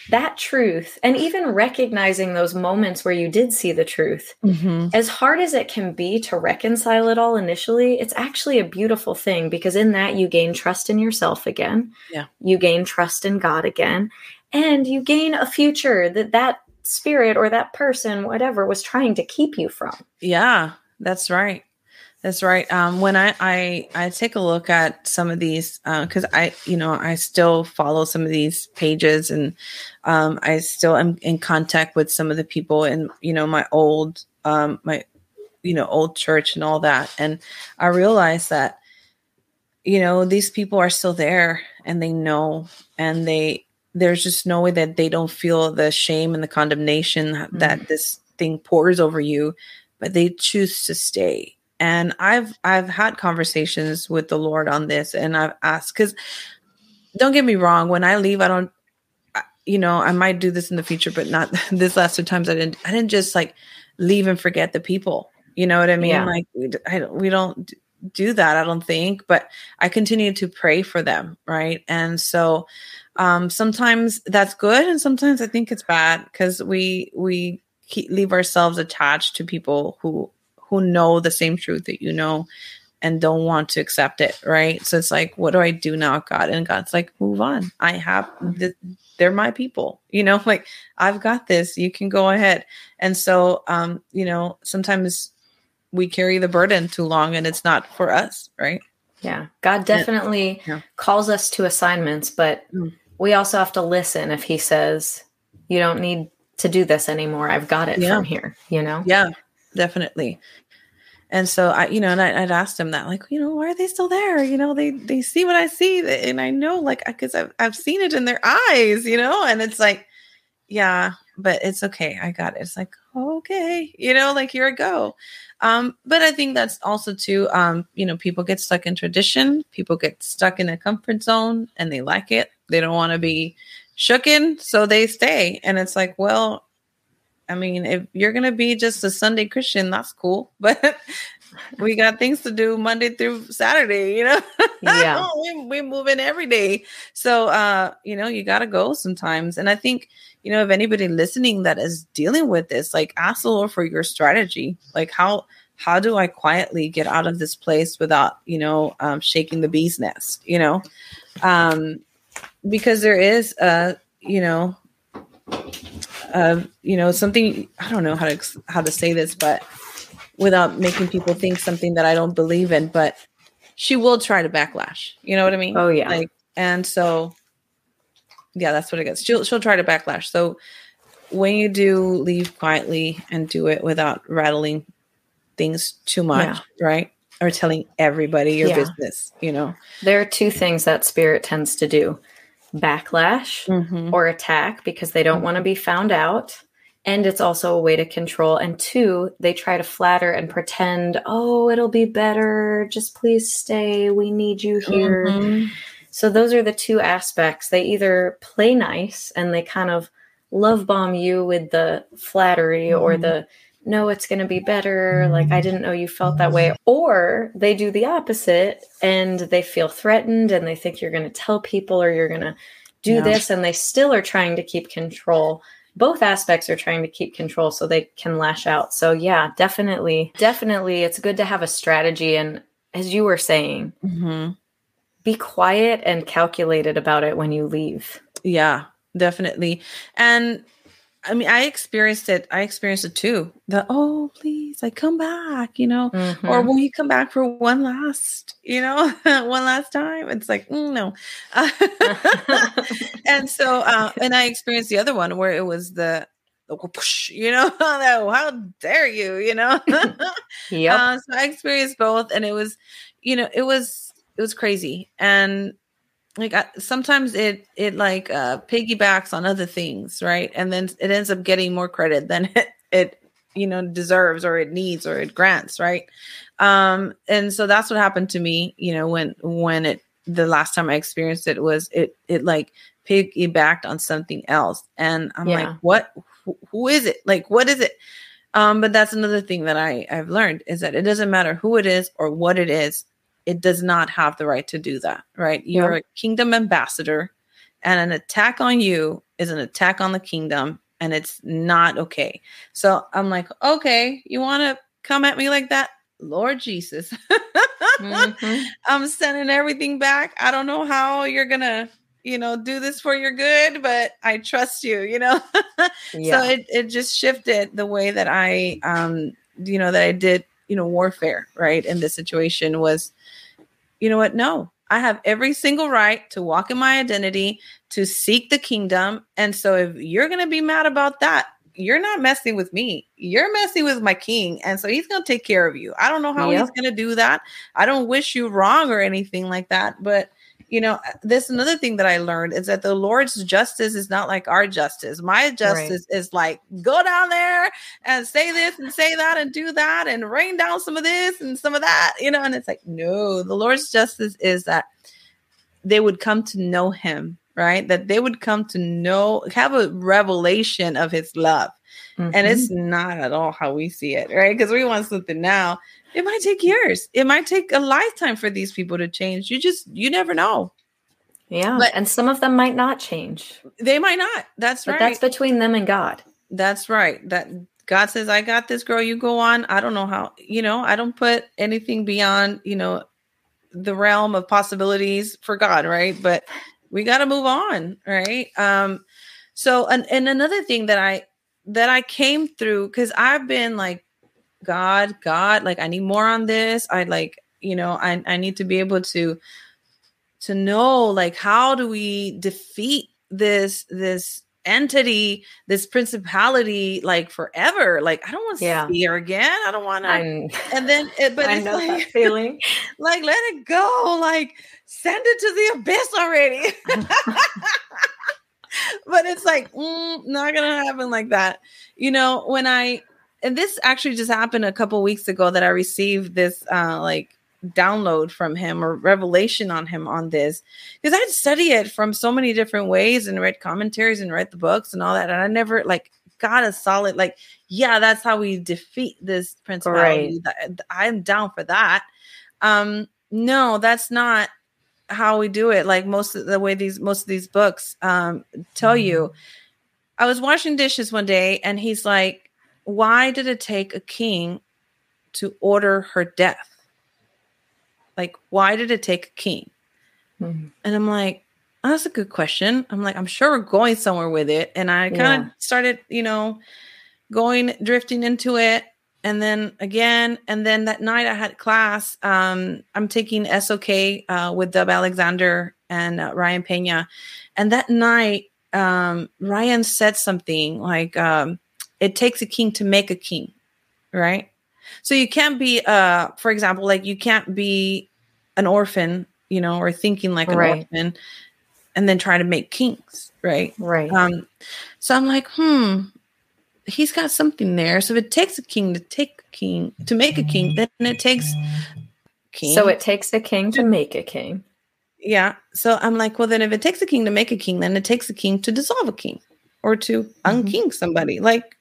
that truth, and even recognizing those moments where you did see the truth, Mhm. as hard as it can be to reconcile it all initially, it's actually a beautiful thing because in that you gain trust in yourself again. Yeah. You gain trust in God again. And you gain a future that that spirit or that person, whatever, was trying to keep you from. Yeah, that's right. That's right. Um, when I, I I take a look at some of these, because I you know I still follow some of these pages, and um, I still am in contact with some of the people in you know my old um, my you know old church and all that, and I realize that you know these people are still there and they know and they there's just no way that they don't feel the shame and the condemnation that mm. this thing pours over you but they choose to stay. And i've i've had conversations with the lord on this and i've asked because don't get me wrong when i leave i don't I- you know i might do this in the future but not this last two times i didn't i didn't just like leave and forget the people. You know what i mean? Yeah. like we, I don't, we don't do that i don't think but i continue to pray for them right? And so um sometimes that's good and sometimes i think it's bad because we we keep, leave ourselves attached to people who who know the same truth that you know and don't want to accept it right? So it's like what do i do now god? And god's like move on. I have th- they're my people. You know like i've got this. You can go ahead. And so um you know sometimes we carry the burden too long and it's not for us right Yeah. God definitely Yeah. calls us to assignments, but Mm. we also have to listen if he says, you don't need to do this anymore. I've got it Yeah. from here, you know? Yeah, definitely. And so I, you know, and I, I'd asked him that, like, you know, why are they still there? You know, they they see what I see, and I know, like, because I've I've seen it in their eyes, you know, and it's like, yeah, but it's okay, I got it. It's like, okay, you know, like here I go. Um, but I think that's also too, um, you know, people get stuck in tradition, people get stuck in a comfort zone, and they like it. They don't want to be shooken, so they stay. And it's like, well, I mean, if you're gonna be just a Sunday Christian, that's cool. But we got things to do Monday through Saturday, you know. Yeah. we, we move in every day, so uh, you know, you gotta go sometimes. And I think, you know, if anybody listening that is dealing with this, like, ask the Lord for your strategy. Like, how how do I quietly get out of this place without, you know, um, shaking the bee's nest? You know, um, because there is a, you know, uh, you know something i don't know how to how to say this but without making people think something that i don't believe in but she will try to backlash. You know what i mean? Oh, yeah. like and so yeah that's what it gets. She'll, she'll try to backlash. So when you do leave quietly and do it without rattling things too much right? Or telling everybody your Yeah. business you know? There are two things that spirit tends to do backlash Mhm. or attack because they don't want to be found out. And it's also a way to control. And two, they try to flatter and pretend, oh, it'll be better. Just please stay. We need you here. Mhm. So those are the two aspects. They either play nice and they kind of love bomb you with the flattery or Mhm. the no, it's going to be better. Like, I didn't know you felt that way. Or they do the opposite and they feel threatened and they think you're going to tell people or you're going to do Yeah. this and they still are trying to keep control. Both aspects are trying to keep control so they can lash out. So, yeah, definitely, definitely, it's good to have a strategy. And as you were saying, Mhm. be quiet and calculated about it when you leave. Yeah, definitely. And I mean, I experienced it. I experienced it too. The oh, please, like come back, you know, Mm-hmm. or will you come back for one last, you know, one last time? It's like mm, no. and so, uh, and I experienced the other one where it was the, you know, how dare you, you know. yeah. Uh, so I experienced both, and it was, you know, it was it was crazy, and like I, sometimes it it like uh, piggybacks on other things, right? And then it ends up getting more credit than it, it you know deserves or it needs or it grants, right? Um, and so that's what happened to me, you know, when when it the last time I experienced it was it it like piggybacked on something else, and I'm Yeah. like, what? Who, who is it? Like, what is it? Um, but that's another thing that I, I've learned is that it doesn't matter who it is or what it is, it does not have the right to do that, right? You're a kingdom ambassador, and an attack on you is an attack on the kingdom, and it's not okay. So I'm like, okay, you want to come at me like that? Lord Jesus, Mhm. I'm sending everything back. I don't know how you're gonna, you know, do this for your good, but I trust you, you know. Yeah. So it it just shifted the way that I um you know that I did, you know, warfare, right? In this situation was you know what? No. I have every single right to walk in my identity, to seek the kingdom. And so if you're going to be mad about that, you're not messing with me. You're messing with my king. And so he's going to take care of you. I don't know how he's going to do that. I don't wish you wrong or anything like that, but you know, this another thing that I learned is that the Lord's justice is not like our justice. My justice is like go down there and say this and say that and do that and rain down some of this and some of that, you know. And it's like, no, the Lord's justice is that they would come to know Him, right? That they would come to know, have a revelation of His love. And Mhm. it's not at all how we see it, right? Because we want something now. It might take years. It might take a lifetime for these people to change. You just, you never know. yeah. but- and some of them might not change, They might not. That's but right. that's between them and God. That's right. That God says, I got this girl, you go on. I don't know how, you know, I don't put anything beyond, you know, the realm of possibilities for God, right? But we got to move on, right? Um, so and, and another thing that I that I came through because I've been like, God, God, like I need more on this. I like, you know, I, I need to be able to to know like how do we defeat this this entity, this principality, like forever. Like I don't want to Yeah. see her again. I don't want to. And then, it, but I it's know that like, feeling. like let it go. Like send it to the abyss already. but it's like mm, not gonna happen like that. You know, when I and this actually just happened a couple weeks ago that I received this uh like download from him or revelation on him on this because I'd study it from so many different ways and read commentaries and read the books and all that and I never like got a solid like yeah that's how we defeat this principality. That- I'm down for that. Um no that's not how we do it like most of the way these most of these books um tell you. I was washing dishes one day and he's like why did it take a king to order her death like why did it take a king Mhm. and I'm like, oh, that's a good question. I'm like, I'm sure we're going somewhere with it. And I kind of Yeah. started, you know, going drifting into it. And then again, and then that night I had class. Um, I'm taking SOK uh, with Dub Alexander and uh, Ryan Pena. And that night, um, Ryan said something like, um, it takes a king to make a king, right? So you can't be, uh, for example, like you can't be an orphan, you know, or thinking like an Right. orphan and then try to make kings, right? Right. Um, so I'm like, hmm, he's got something there. So if it takes a king to take a king to make a king, then it takes king. so it takes a king to make a king. yeah. So I'm like, well, then if it takes a king to make a king, then it takes a king to dissolve a king or to unking somebody. Like,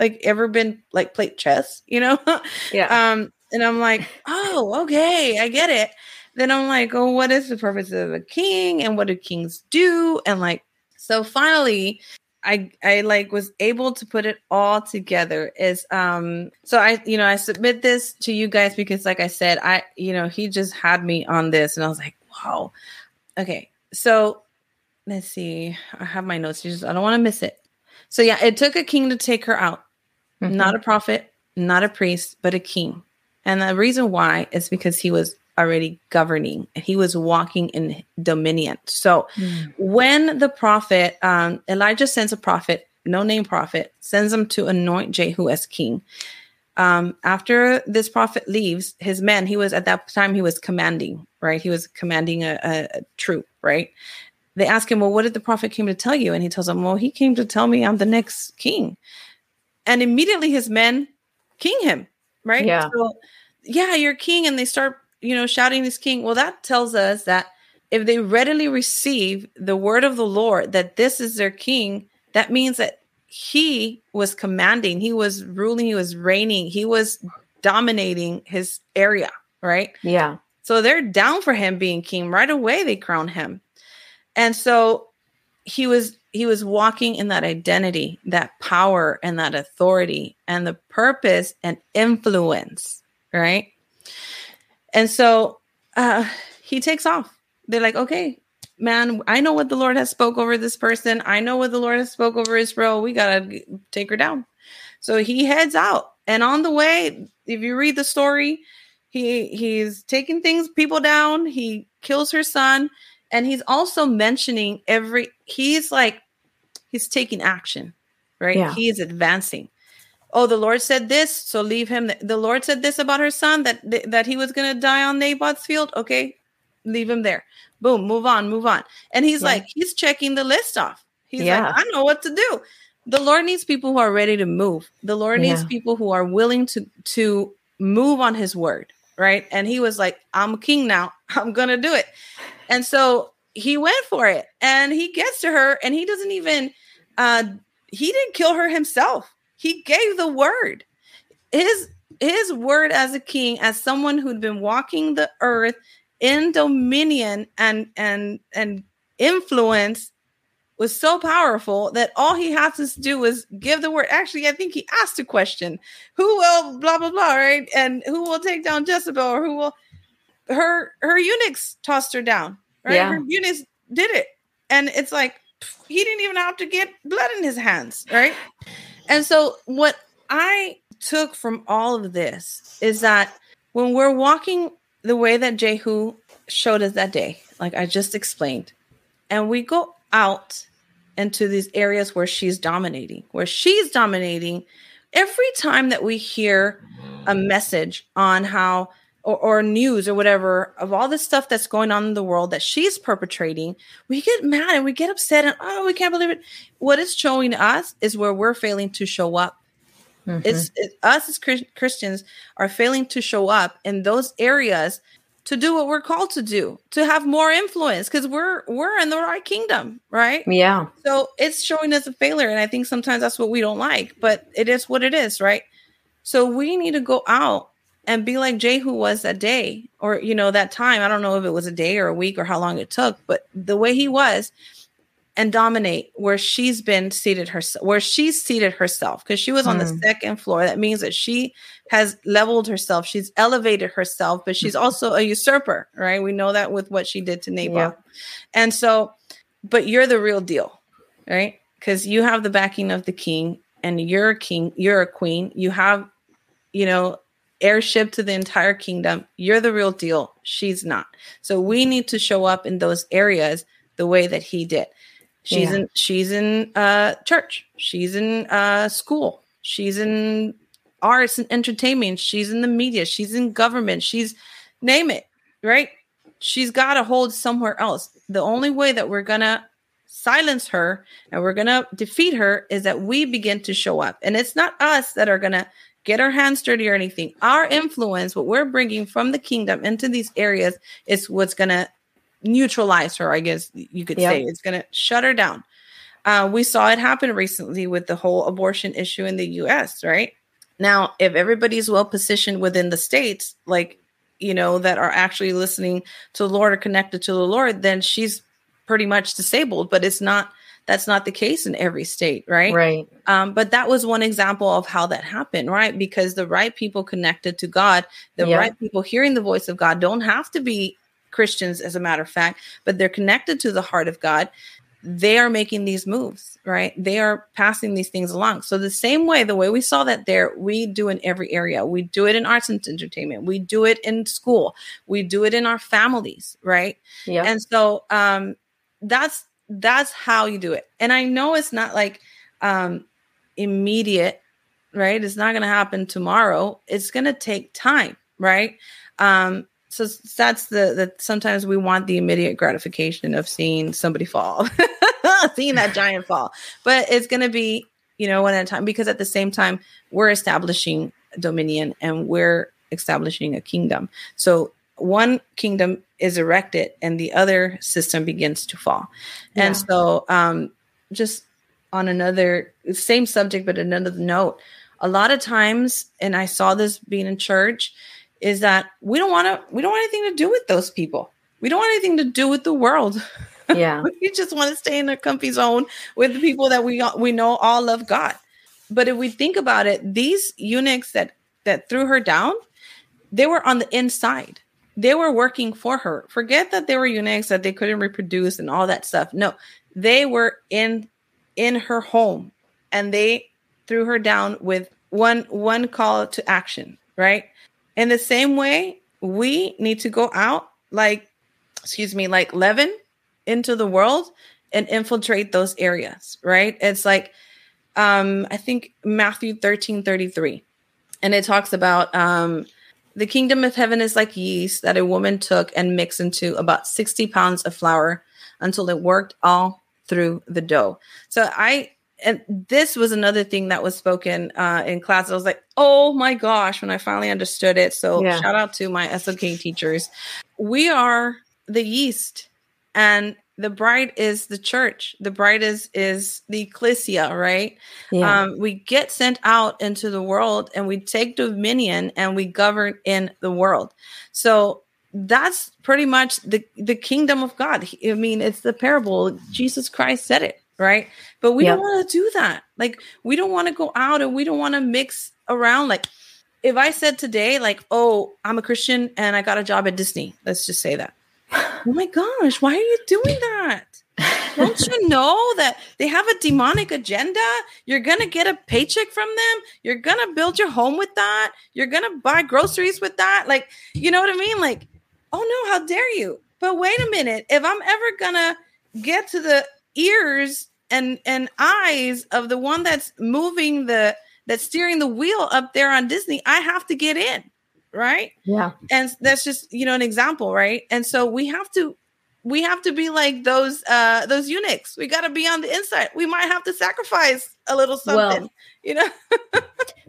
like ever been like played chess, you know? Yeah. Um, and I'm like, oh, okay, I get it. Then I'm like, oh, what is the purpose of a king and what do kings do? And like, so finally, I I like was able to put it all together. Is um, so I you know I submit this to you guys because like I said, I you know he just had me on this, and I was like, wow, okay. So let's see, I have my notes. Just I don't want to miss it. So yeah, it took a king to take her out Mhm. not a prophet, not a priest, but a king. And the reason why is because he was already governing. And he was walking in dominion. So Mm. when the prophet, um, Elijah sends a prophet, no name prophet, sends him to anoint Jehu as king. Um, after this prophet leaves, his men, he was at that time he was commanding, right? He was commanding a, a, a troop, right? They ask him, Well, what did the prophet came to tell you? And he tells them, Well, he came to tell me I'm the next king and immediately his men king him right Yeah. so yeah you're king and they start you know shouting this king well that tells us that if they readily receive the word of the lord that this is their king that means that he was commanding he was ruling he was reigning he was dominating his area right Yeah. so they're down for him being king right away. They crown him, and so he was he was walking in that identity, that power, and that authority, and the purpose and influence, right? And so uh, he takes off. They're like, okay, man, I know what the Lord has spoke over this person. I know what the Lord has spoke over Israel. We gotta take her down. So he heads out, and on the way, if you read the story, he he's taking things people down he kills her son and he's also mentioning every he's like he's taking action right? Yeah. he is advancing. Oh the lord said this so leave him the lord said this about her son that that he was going to die on naboth's field? Okay leave him there. Boom move on move on. And he's Yeah. like he's checking the list off. He's Yeah. like i know what to do. The lord needs people who are ready to move. The lord needs people who are willing to to move on his word right? And he was like i'm a king now. I'm gonna do it. And so he went for it and he gets to her and he doesn't even uh he didn't kill her himself. He gave the word. His his word as a king as someone who'd been walking the earth in dominion and and and influence was so powerful that all he has to do is give the word. Actually, I think he asked a question: "Who will blah blah blah?" Right, and who will take down Jezebel, or who will her her eunuchs tossed her down. Right, Yeah. her eunuchs did it, and it's like he didn't even have to get blood in his hands. Right, and so what I took from all of this is that when we're walking the way that Jehu showed us that day, like I just explained, and we go out into these areas where she's dominating, where she's dominating, every time that we hear a message on how or, or news or whatever of all the stuff that's going on in the world that she's perpetrating, we get mad and we get upset and oh, we can't believe it. What it's showing us is where we're failing to show up. Mhm. It's it, us as Christians are failing to show up in those areas to do what we're called to do, to have more influence because we're we're in the right kingdom, right? yeah. So it's showing us a failure. And I think sometimes that's what we don't like, but it is what it is, right? So we need to go out and be like Jehu was that day or, you know, that time. I don't know if it was a day or a week or how long it took, but the way he was and dominate where she's been seated herself, where she's seated herself because she was on the Mm. second floor. That means that she has leveled herself, she's elevated herself, but she's also a usurper, right? We know that with what she did to Nabal. Yeah. And so, but you're the real deal, right? Because you have the backing of the king and you're a king, you're a queen, you have, you know, heirship to the entire kingdom. You're the real deal. She's not. So we need to show up in those areas the way that he did. She's Yeah. in she's in uh church, she's in uh school, she's in arts and entertainment, she's in the media, she's in government, she's name it, right? She's got to hold somewhere else. The only way that we're gonna silence her and we're gonna defeat her is that we begin to show up. And it's not us that are gonna get our hands dirty or anything. Our influence, what we're bringing from the kingdom into these areas, is what's gonna neutralize her. I guess you could Yeah. say it's gonna shut her down. Uh, we saw it happen recently with the whole abortion issue in the U.S. Right now, if everybody's well positioned within the states, like you know, that are actually listening to the Lord or connected to the Lord, then she's pretty much disabled. But it's not. That's not the case in every state, right? Right. Um, but that was one example of how that happened, right? Because the right people connected to God, the Yeah. right people hearing the voice of God don't have to be Christians, as a matter of fact, but they're connected to the heart of God. They are making these moves, right? They are passing these things along. So, the same way, the way we saw that there, we do in every area. We do it in arts and entertainment, we do it in school, we do it in our families, right? Yeah. and so um that's that's how you do it and i know it's not like um immediate right it's not going to happen tomorrow it's going to take time right um so that's the that sometimes we want the immediate gratification of seeing somebody fall seeing that giant fall. But it's going to be you know one at a time because at the same time we're establishing dominion and we're establishing a kingdom. So one kingdom is erected and the other system begins to fall. And so, um, just on another same subject, but another note, a lot of times, and I saw this being in church, is that we don't want to, we don't want anything to do with those people. We don't want anything to do with the world. yeah. we just want to stay in a comfy zone with the people that we we know all love God. But if we think about it, these eunuchs that that threw her down, they were on the inside. They were working for her. Forget that they were eunuchs that they couldn't reproduce and all that stuff. No, they were in in her home and they threw her down with one one call to action, right? In the same way, we need to go out like excuse me, like leaven into the world and infiltrate those areas, right? It's like um I think Matthew 13 33. And it talks about um the kingdom of heaven is like yeast that a woman took and mixed into about 60 pounds of flour until it worked all through the dough. So I and this was another thing that was spoken uh, in class. I was like, oh my gosh, when I finally understood it. So Yeah. shout out to my SOK teachers. We are the yeast, and the bride is the church. The bride is is the ecclesia, right? Yeah. Um, we get sent out into the world and we take dominion and we govern in the world. So that's pretty much the the kingdom of God. I mean, it's the parable. Jesus Christ said it, right? But we Yep. don't want to do that. Like we don't want to go out and we don't want to mix around. Like if I said today, like, oh, I'm a Christian and I got a job at Disney, let's just say that. Oh my gosh, why are you doing that? Don't you know that they have a demonic agenda? You're gonna get a paycheck from them. You're gonna build your home with that. You're gonna buy groceries with that. Like, you know what I mean? Like, oh no, how dare you? But wait a minute. If I'm ever gonna get to the ears and and eyes of the one that's moving the that's steering the wheel up there on Disney, I have to get in, right? Yeah. and that's just you know an example right and so we have to we have to be like those uh those eunuchs we got to be on the inside we might have to sacrifice a little Well- something you know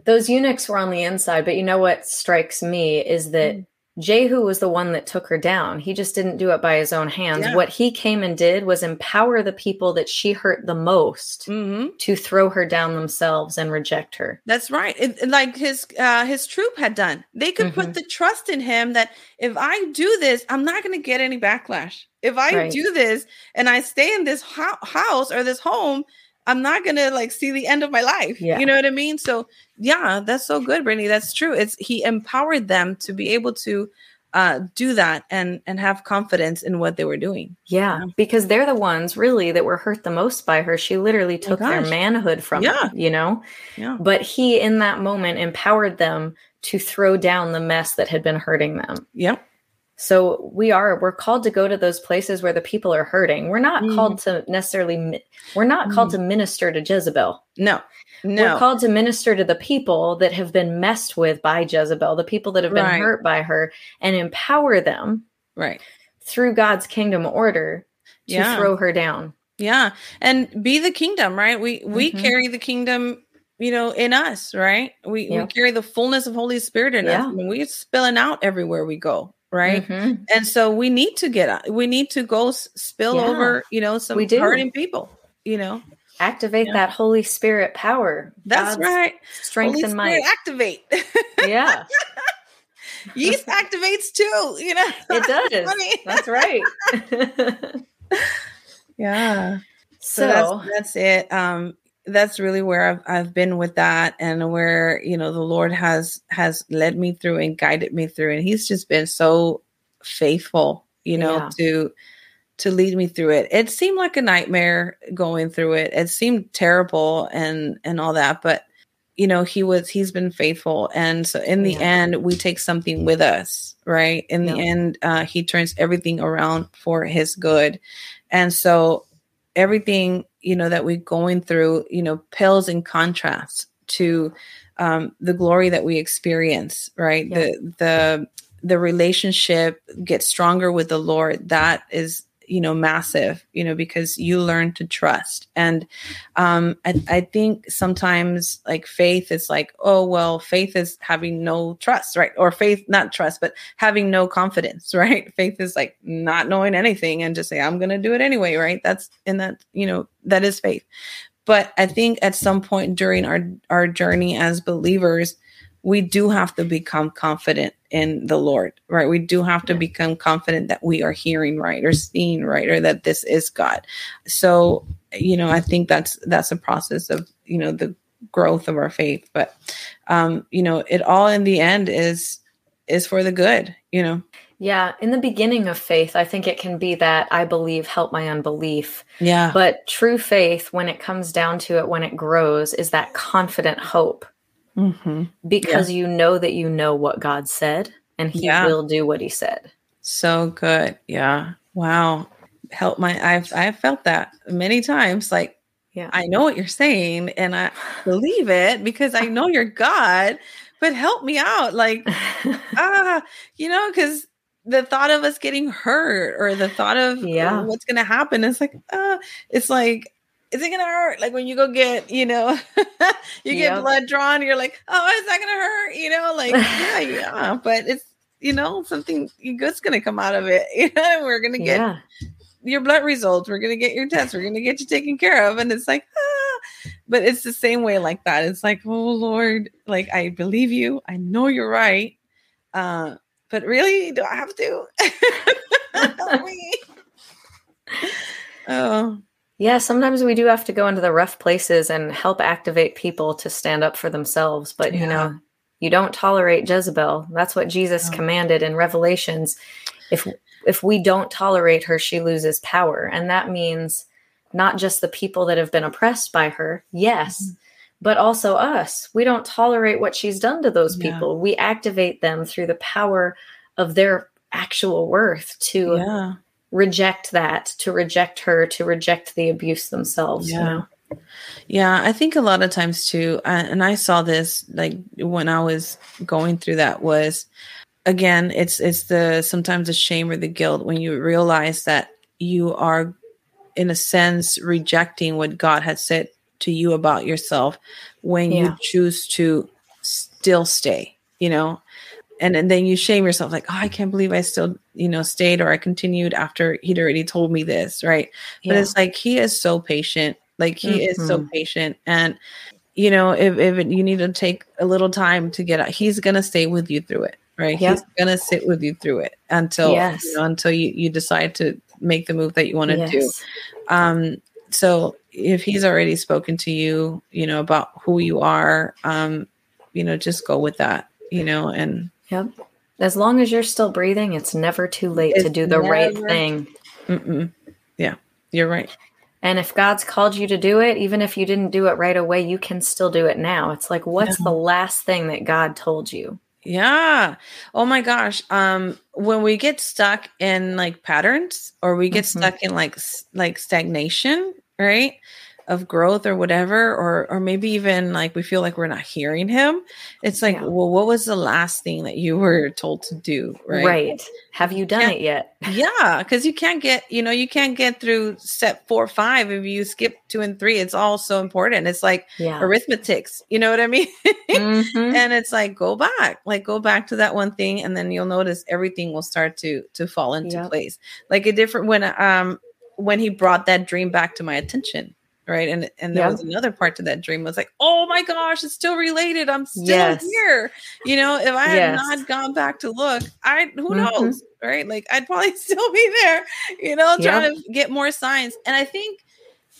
Those eunuchs were on the inside, but you know what strikes me is that Mm. Jehu was the one that took her down. He just didn't do it by his own hands. Yeah. What he came and did was empower the people that she hurt the most hmm to throw her down themselves and reject her. that's right it, like his uh his troop had done they could put Mhm. the trust in him that if i do this i'm not going to get any backlash if i Right. do this and i stay in this ho- house or this home i'm not to like see the end of my life Yeah. you know what i mean so yeah that's so good brittany that's true it's he empowered them to be able to uh do that and and have confidence in what they were doing Yeah, because they're the ones really that were hurt the most by her. She literally took their manhood from Yeah. them, you know? yeah But he, in that moment, empowered them to throw down the mess that had been hurting them. yep So we are, we're called to go to those places where the people are hurting. We're not Mhm. called to necessarily, we're not called to minister to Jezebel. no No. We're called to minister to the people that have been messed with by Jezebel, the people that have been Right. hurt by her, and empower them right through God's kingdom order to Yeah. throw her down. Yeah, and be the kingdom, right? We we Mhm. carry the kingdom, you know, in us, right? We we carry the fullness of Holy Spirit in Yeah. us, and we're spilling out everywhere we go, right? Mhm. And so we need to get out. We need to go s- spill Yeah. over, you know, some We do. hurting people. You know, Activate Yeah. that Holy Spirit power. that's God's right. Strength Holy and might. activate. Yeah, Yeast activates too. You know, it does. That's right. Yeah. so, so that's that's it um that's really where I've, I've been with that and where you know the lord has has led me through and guided me through. And he's just been so faithful you know Yeah. to to lead me through it. It seemed like a nightmare going through it. It seemed terrible and and all that but you know he was he's been faithful. And so in the Yeah. end we take something with us right? In the end uh he turns everything around for his good. And so everything you know that we're going through you know pales in contrast to um the glory that we experience right Yeah. the the the relationship gets stronger with the lord that is you know massive you know because you learn to trust. And um I, I think sometimes like faith is like oh well faith is having no trust right? Or faith not trust but having no confidence right? Faith is like not knowing anything and just say i'm gonna do it anyway right? That's and that you know that is faith. But i think at some point during our our journey as believers we do have to become confident in the Lord, right? We do have to become confident that we are hearing right or seeing right or that this is God. So, you know, I think that's that's a process of, you know, the growth of our faith, but um, you know, it all in the end is is for the good, you know. yeah, in the beginning of faith, I think it can be that I believe, help my unbelief. Yeah. But true faith, when it comes down to it, when it grows, is that confident hope hmm because you know that you know what God said and He Yeah. will do what He said. So good. Yeah. Wow. Help my I've I've felt that many times. Like Yeah. I know what you're saying and I believe it because I know you're God, but help me out. Like, ah, you know, because the thought of us getting hurt or the thought of Yeah. what's gonna happen, it's like, uh, it's like, is it gonna hurt? Like when you go get, you know, you get Yep. blood drawn, you're like, oh, it's not gonna hurt, you know, like, yeah, yeah, but it's you know, something good's gonna come out of it. You know, we're gonna get yeah. your blood results. We're gonna get your tests. We're gonna get you taken care of. And it's like, ah. but it's the same way like that. It's like, oh Lord, like I believe you. I know you're right. Uh, but really, do I have to? Help me. Oh, Yeah, sometimes we do have to go into the rough places and help activate people to stand up for themselves. But, you know, you don't tolerate Jezebel. That's what Jesus No. commanded in Revelations. If if we don't tolerate her, she loses power. And that means not just the people that have been oppressed by her, yes, Mhm. but also us. We don't tolerate what she's done to those Yeah. people. We activate them through the power of their actual worth to Yeah. Reject that, to reject her, to reject the abuse themselves. You Yeah. know? Yeah, I think a lot of times too, and I saw this like when I was going through that was again, it's it's the sometimes the shame or the guilt when you realize that you are in a sense rejecting what God had said to you about yourself when you choose to still stay, you know. And, and then you shame yourself like, oh, I can't believe I still, you know, stayed or I continued after he'd already told me this, right? but it's like he is so patient like he is so Mhm. patient and you know if, if you need to take a little time to get out he's gonna stay with you through it right Yep. he's gonna sit with you through it until Yes. you know, until you, you decide to make the move that you want to do um so if he's already spoken to you you know about who you are um you know just go with that you know and Yep. As long as you're still breathing, it's never too late to do the right thing. mm-mm. yeah you're right And if God's called you to do it, even if you didn't do it right away, you can still do it now. It's like, what's Yeah. the last thing that God told you? Yeah. Oh my gosh. Um when we get stuck in like patterns or we get Mhm. stuck in like like stagnation, right? Of growth or whatever or or maybe even like we feel like we're not hearing him. It's like, Yeah. well, what was the last thing that you were told to do, right? Right. Have you done it yet? Yeah, cuz you can't get, you know, you can't get through step 4 5 if you skip 2 and 3. It's all so important. It's like Yeah. arithmetics, you know what I mean? Mhm. and it's like go back like go back to that one thing and then you'll notice everything will start to to fall into Yep. place like a different when um when he brought that dream back to my attention right and and there Yep. was another part to that dream was like oh my gosh it's still related i'm still Yes. here you know if i had Yes. not gone back to look i who Mhm. knows right like i'd probably still be there you know trying Yep. to get more signs and i think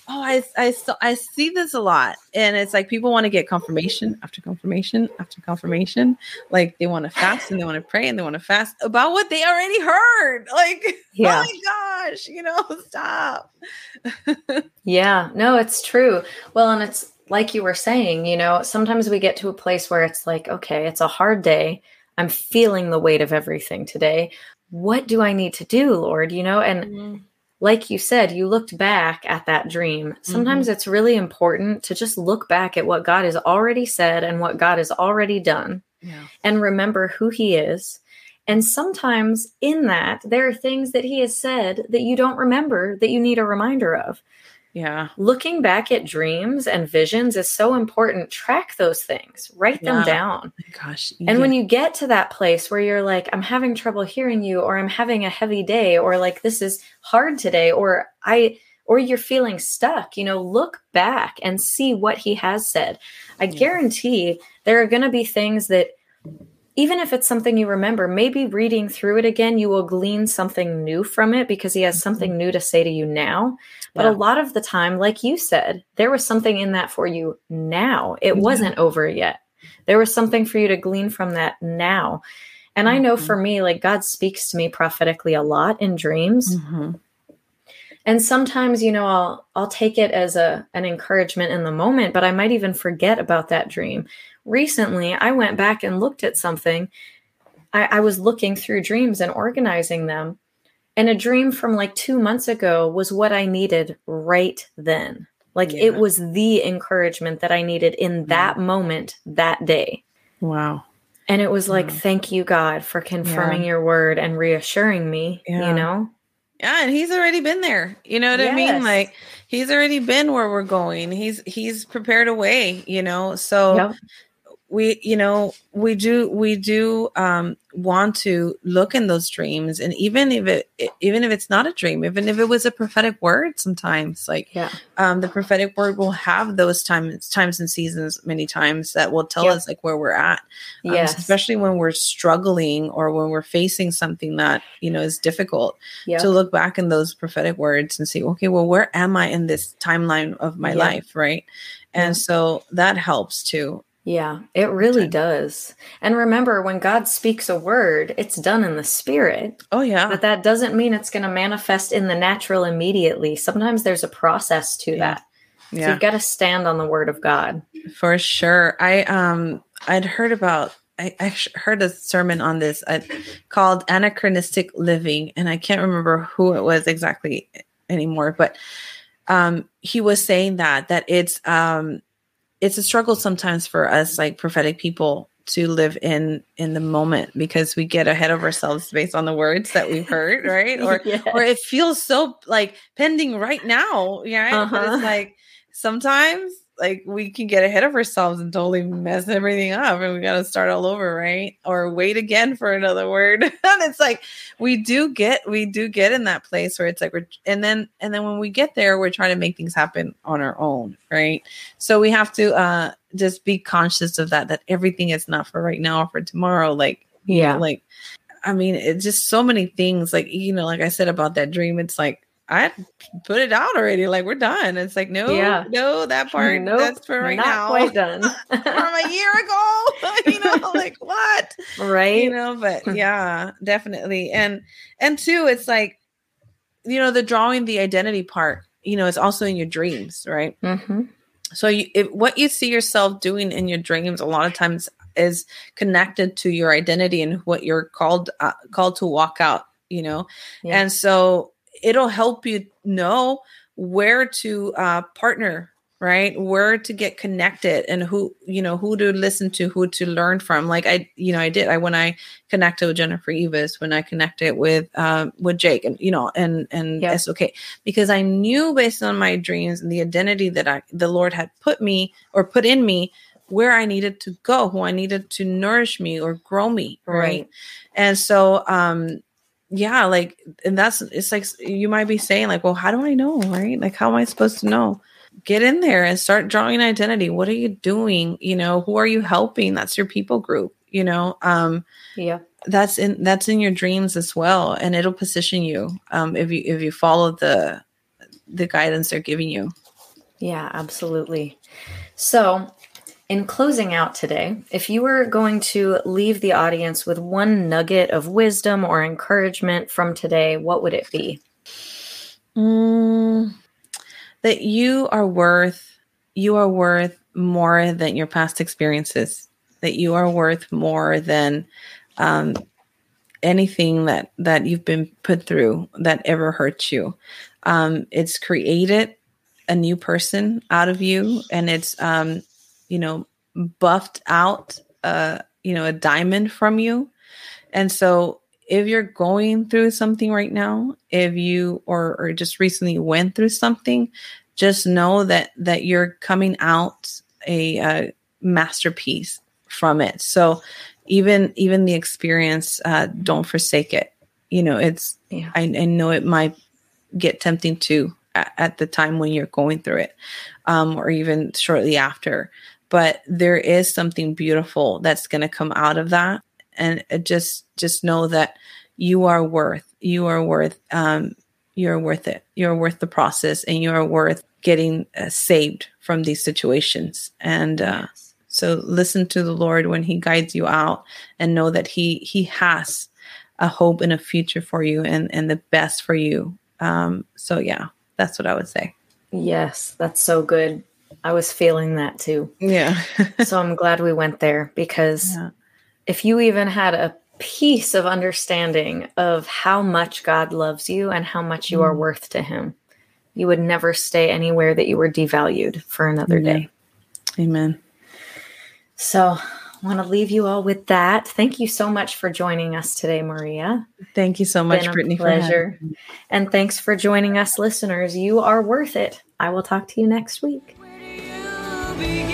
Oh, I I I see this a lot, and it's like people want to get confirmation after confirmation after confirmation. Like they want to fast and they want to pray and they want to fast about what they already heard. Like, oh Yeah. oh my gosh, you know, stop. Yeah, no, it's true. Well, and it's like you were saying, you know, sometimes we get to a place where it's like, okay, it's a hard day. I'm feeling the weight of everything today. What do I need to do, Lord? You know, and mm-hmm. Like you said, you looked back at that dream. Sometimes mm-hmm. it's really important to just look back at what God has already said and what God has already done Yeah, and remember who he is. And sometimes in that, there are things that he has said that you don't remember that you need a reminder of yeah, looking back at dreams and visions is so important. Track those things, write them Yeah. down. gosh. And when you get to that place where you're like, I'm having trouble hearing you, or I'm having a heavy day, or like this is hard today, or I, or you're feeling stuck, you know, look back and see what he has said. I Yeah. guarantee there are going to be things that, even if it's something you remember, maybe reading through it again, you will glean something new from it because he has something new to say to you now. But Yeah. a lot of the time, like you said, there was something in that for you now. It Yeah. wasn't over yet. There was something for you to glean from that now. And I know Mhm. for me, like God speaks to me prophetically a lot in dreams. Mhm. And sometimes, you know, I'll I'll take it as a an encouragement in the moment, but I might even forget about that dream. Recently, I went back and looked at something. I, I was looking through dreams and organizing them. And a dream from like two months ago was what I needed right then. Like it was the encouragement that I needed in mm-hmm. that moment, that day. wow. And it was like, Yeah. thank you, God, for confirming your word and reassuring me, Yeah. you know? Yeah, and he's already been there. You know what I mean? Like he's already been where we're going. He's he's prepared a way, you know. So Yep. We you know we do we do um want to look in those dreams and even if it even if it's not a dream even if it was a prophetic word sometimes like Yeah. um the prophetic word will have those times times and seasons many times that will tell Yep. us like where we're at um, Yes. especially when we're struggling or when we're facing something that you know is difficult Yep. to look back in those prophetic words and say okay well where am i in this timeline of my Yeah. life right and Yeah. so that helps too Yeah, it really does. And remember, when God speaks a word, it's done in the spirit, oh yeah but that doesn't mean it's going to manifest in the natural immediately. Sometimes there's a process to Yeah. that. So yeah you've got to stand on the word of God. for sure i um i'd heard about I, I sh- heard a sermon on this uh, called anachronistic living and i can't remember who it was exactly anymore but um he was saying that that it's um it's a struggle sometimes for us like prophetic people to live in in the moment because we get ahead of ourselves based on the words that we've heard right or Yes. or it feels so like pending right now yeah but Uh-huh. it's like sometimes like we can get ahead of ourselves and totally mess everything up and we got to start all over right? Or wait again for another word. And it's like we do get we do get in that place where it's like we're and then and then when we get there we're trying to make things happen on our own right? So we have to uh just be conscious of that that everything is not for right now or for tomorrow like yeah. like i mean it's just so many things like you know like i said about that dream it's like i put it out already like we're done it's like no Yeah. no that part Nope, that's for right not now quite done. from a year ago you know like what right? you know but yeah definitely and and two it's like you know the drawing the identity part you know it's also in your dreams right hmm so you, if, what you see yourself doing in your dreams a lot of times is connected to your identity and what you're called uh, called to walk out you know Yeah. and so it'll help you know where to uh, partner right where to get connected and who you know who to listen to who to learn from like i you know i did i when i connected with Jennifer Eivaz when i connected with um with jake and you know and and Yeah. it's okay because i knew based on my dreams and the identity that i the lord had put me or put in me where i needed to go who i needed to nourish me or grow me right, Right. and so um yeah like and that's it's like you might be saying like well how do i know right? Like how am i supposed to know? Get in there and start drawing identity. What are you doing? You know who are you helping? That's your people group you know? Um Yeah. that's in that's in your dreams as well and it'll position you um if you if you follow the the guidance they're giving you. Yeah, absolutely. So, in closing out today, if you were going to leave the audience with one nugget of wisdom or encouragement from today, what would it be? Mm, that you are worth you are worth more than your past experiences that you are worth more than um, anything that that you've been put through that ever hurt you um, it's created a new person out of you and it's um, you know buffed out uh, you know a diamond from you and so if you're going through something right now, if you or or just recently went through something, just know that that you're coming out a, uh masterpiece from it. So even even the experience, uh, don't forsake it. You know, it's Yeah. I, I know it might get tempting to at, at the time when you're going through it, um, or even shortly after. But there is something beautiful that's going to come out of that. And just just know that you are worth you are worth um you're worth it. You're worth the process and you're worth getting uh, saved from these situations. And uh so listen to the lord when he guides you out and know that he he has a hope and a future for you and and the best for you. Um so yeah that's what i would say. Yes, that's so good. I was feeling that too. yeah so I'm glad we went there because Yeah. if you even had a piece of understanding of how much God loves you and how much you are Mm. worth to Him, you would never stay anywhere that you were devalued for another Yeah. day. amen So I want to leave you all with that. Thank you so much for joining us today, Maria. thank you so much brittany pleasure. And thanks for joining us, listeners. You are worth it. I will talk to you next week. Begin?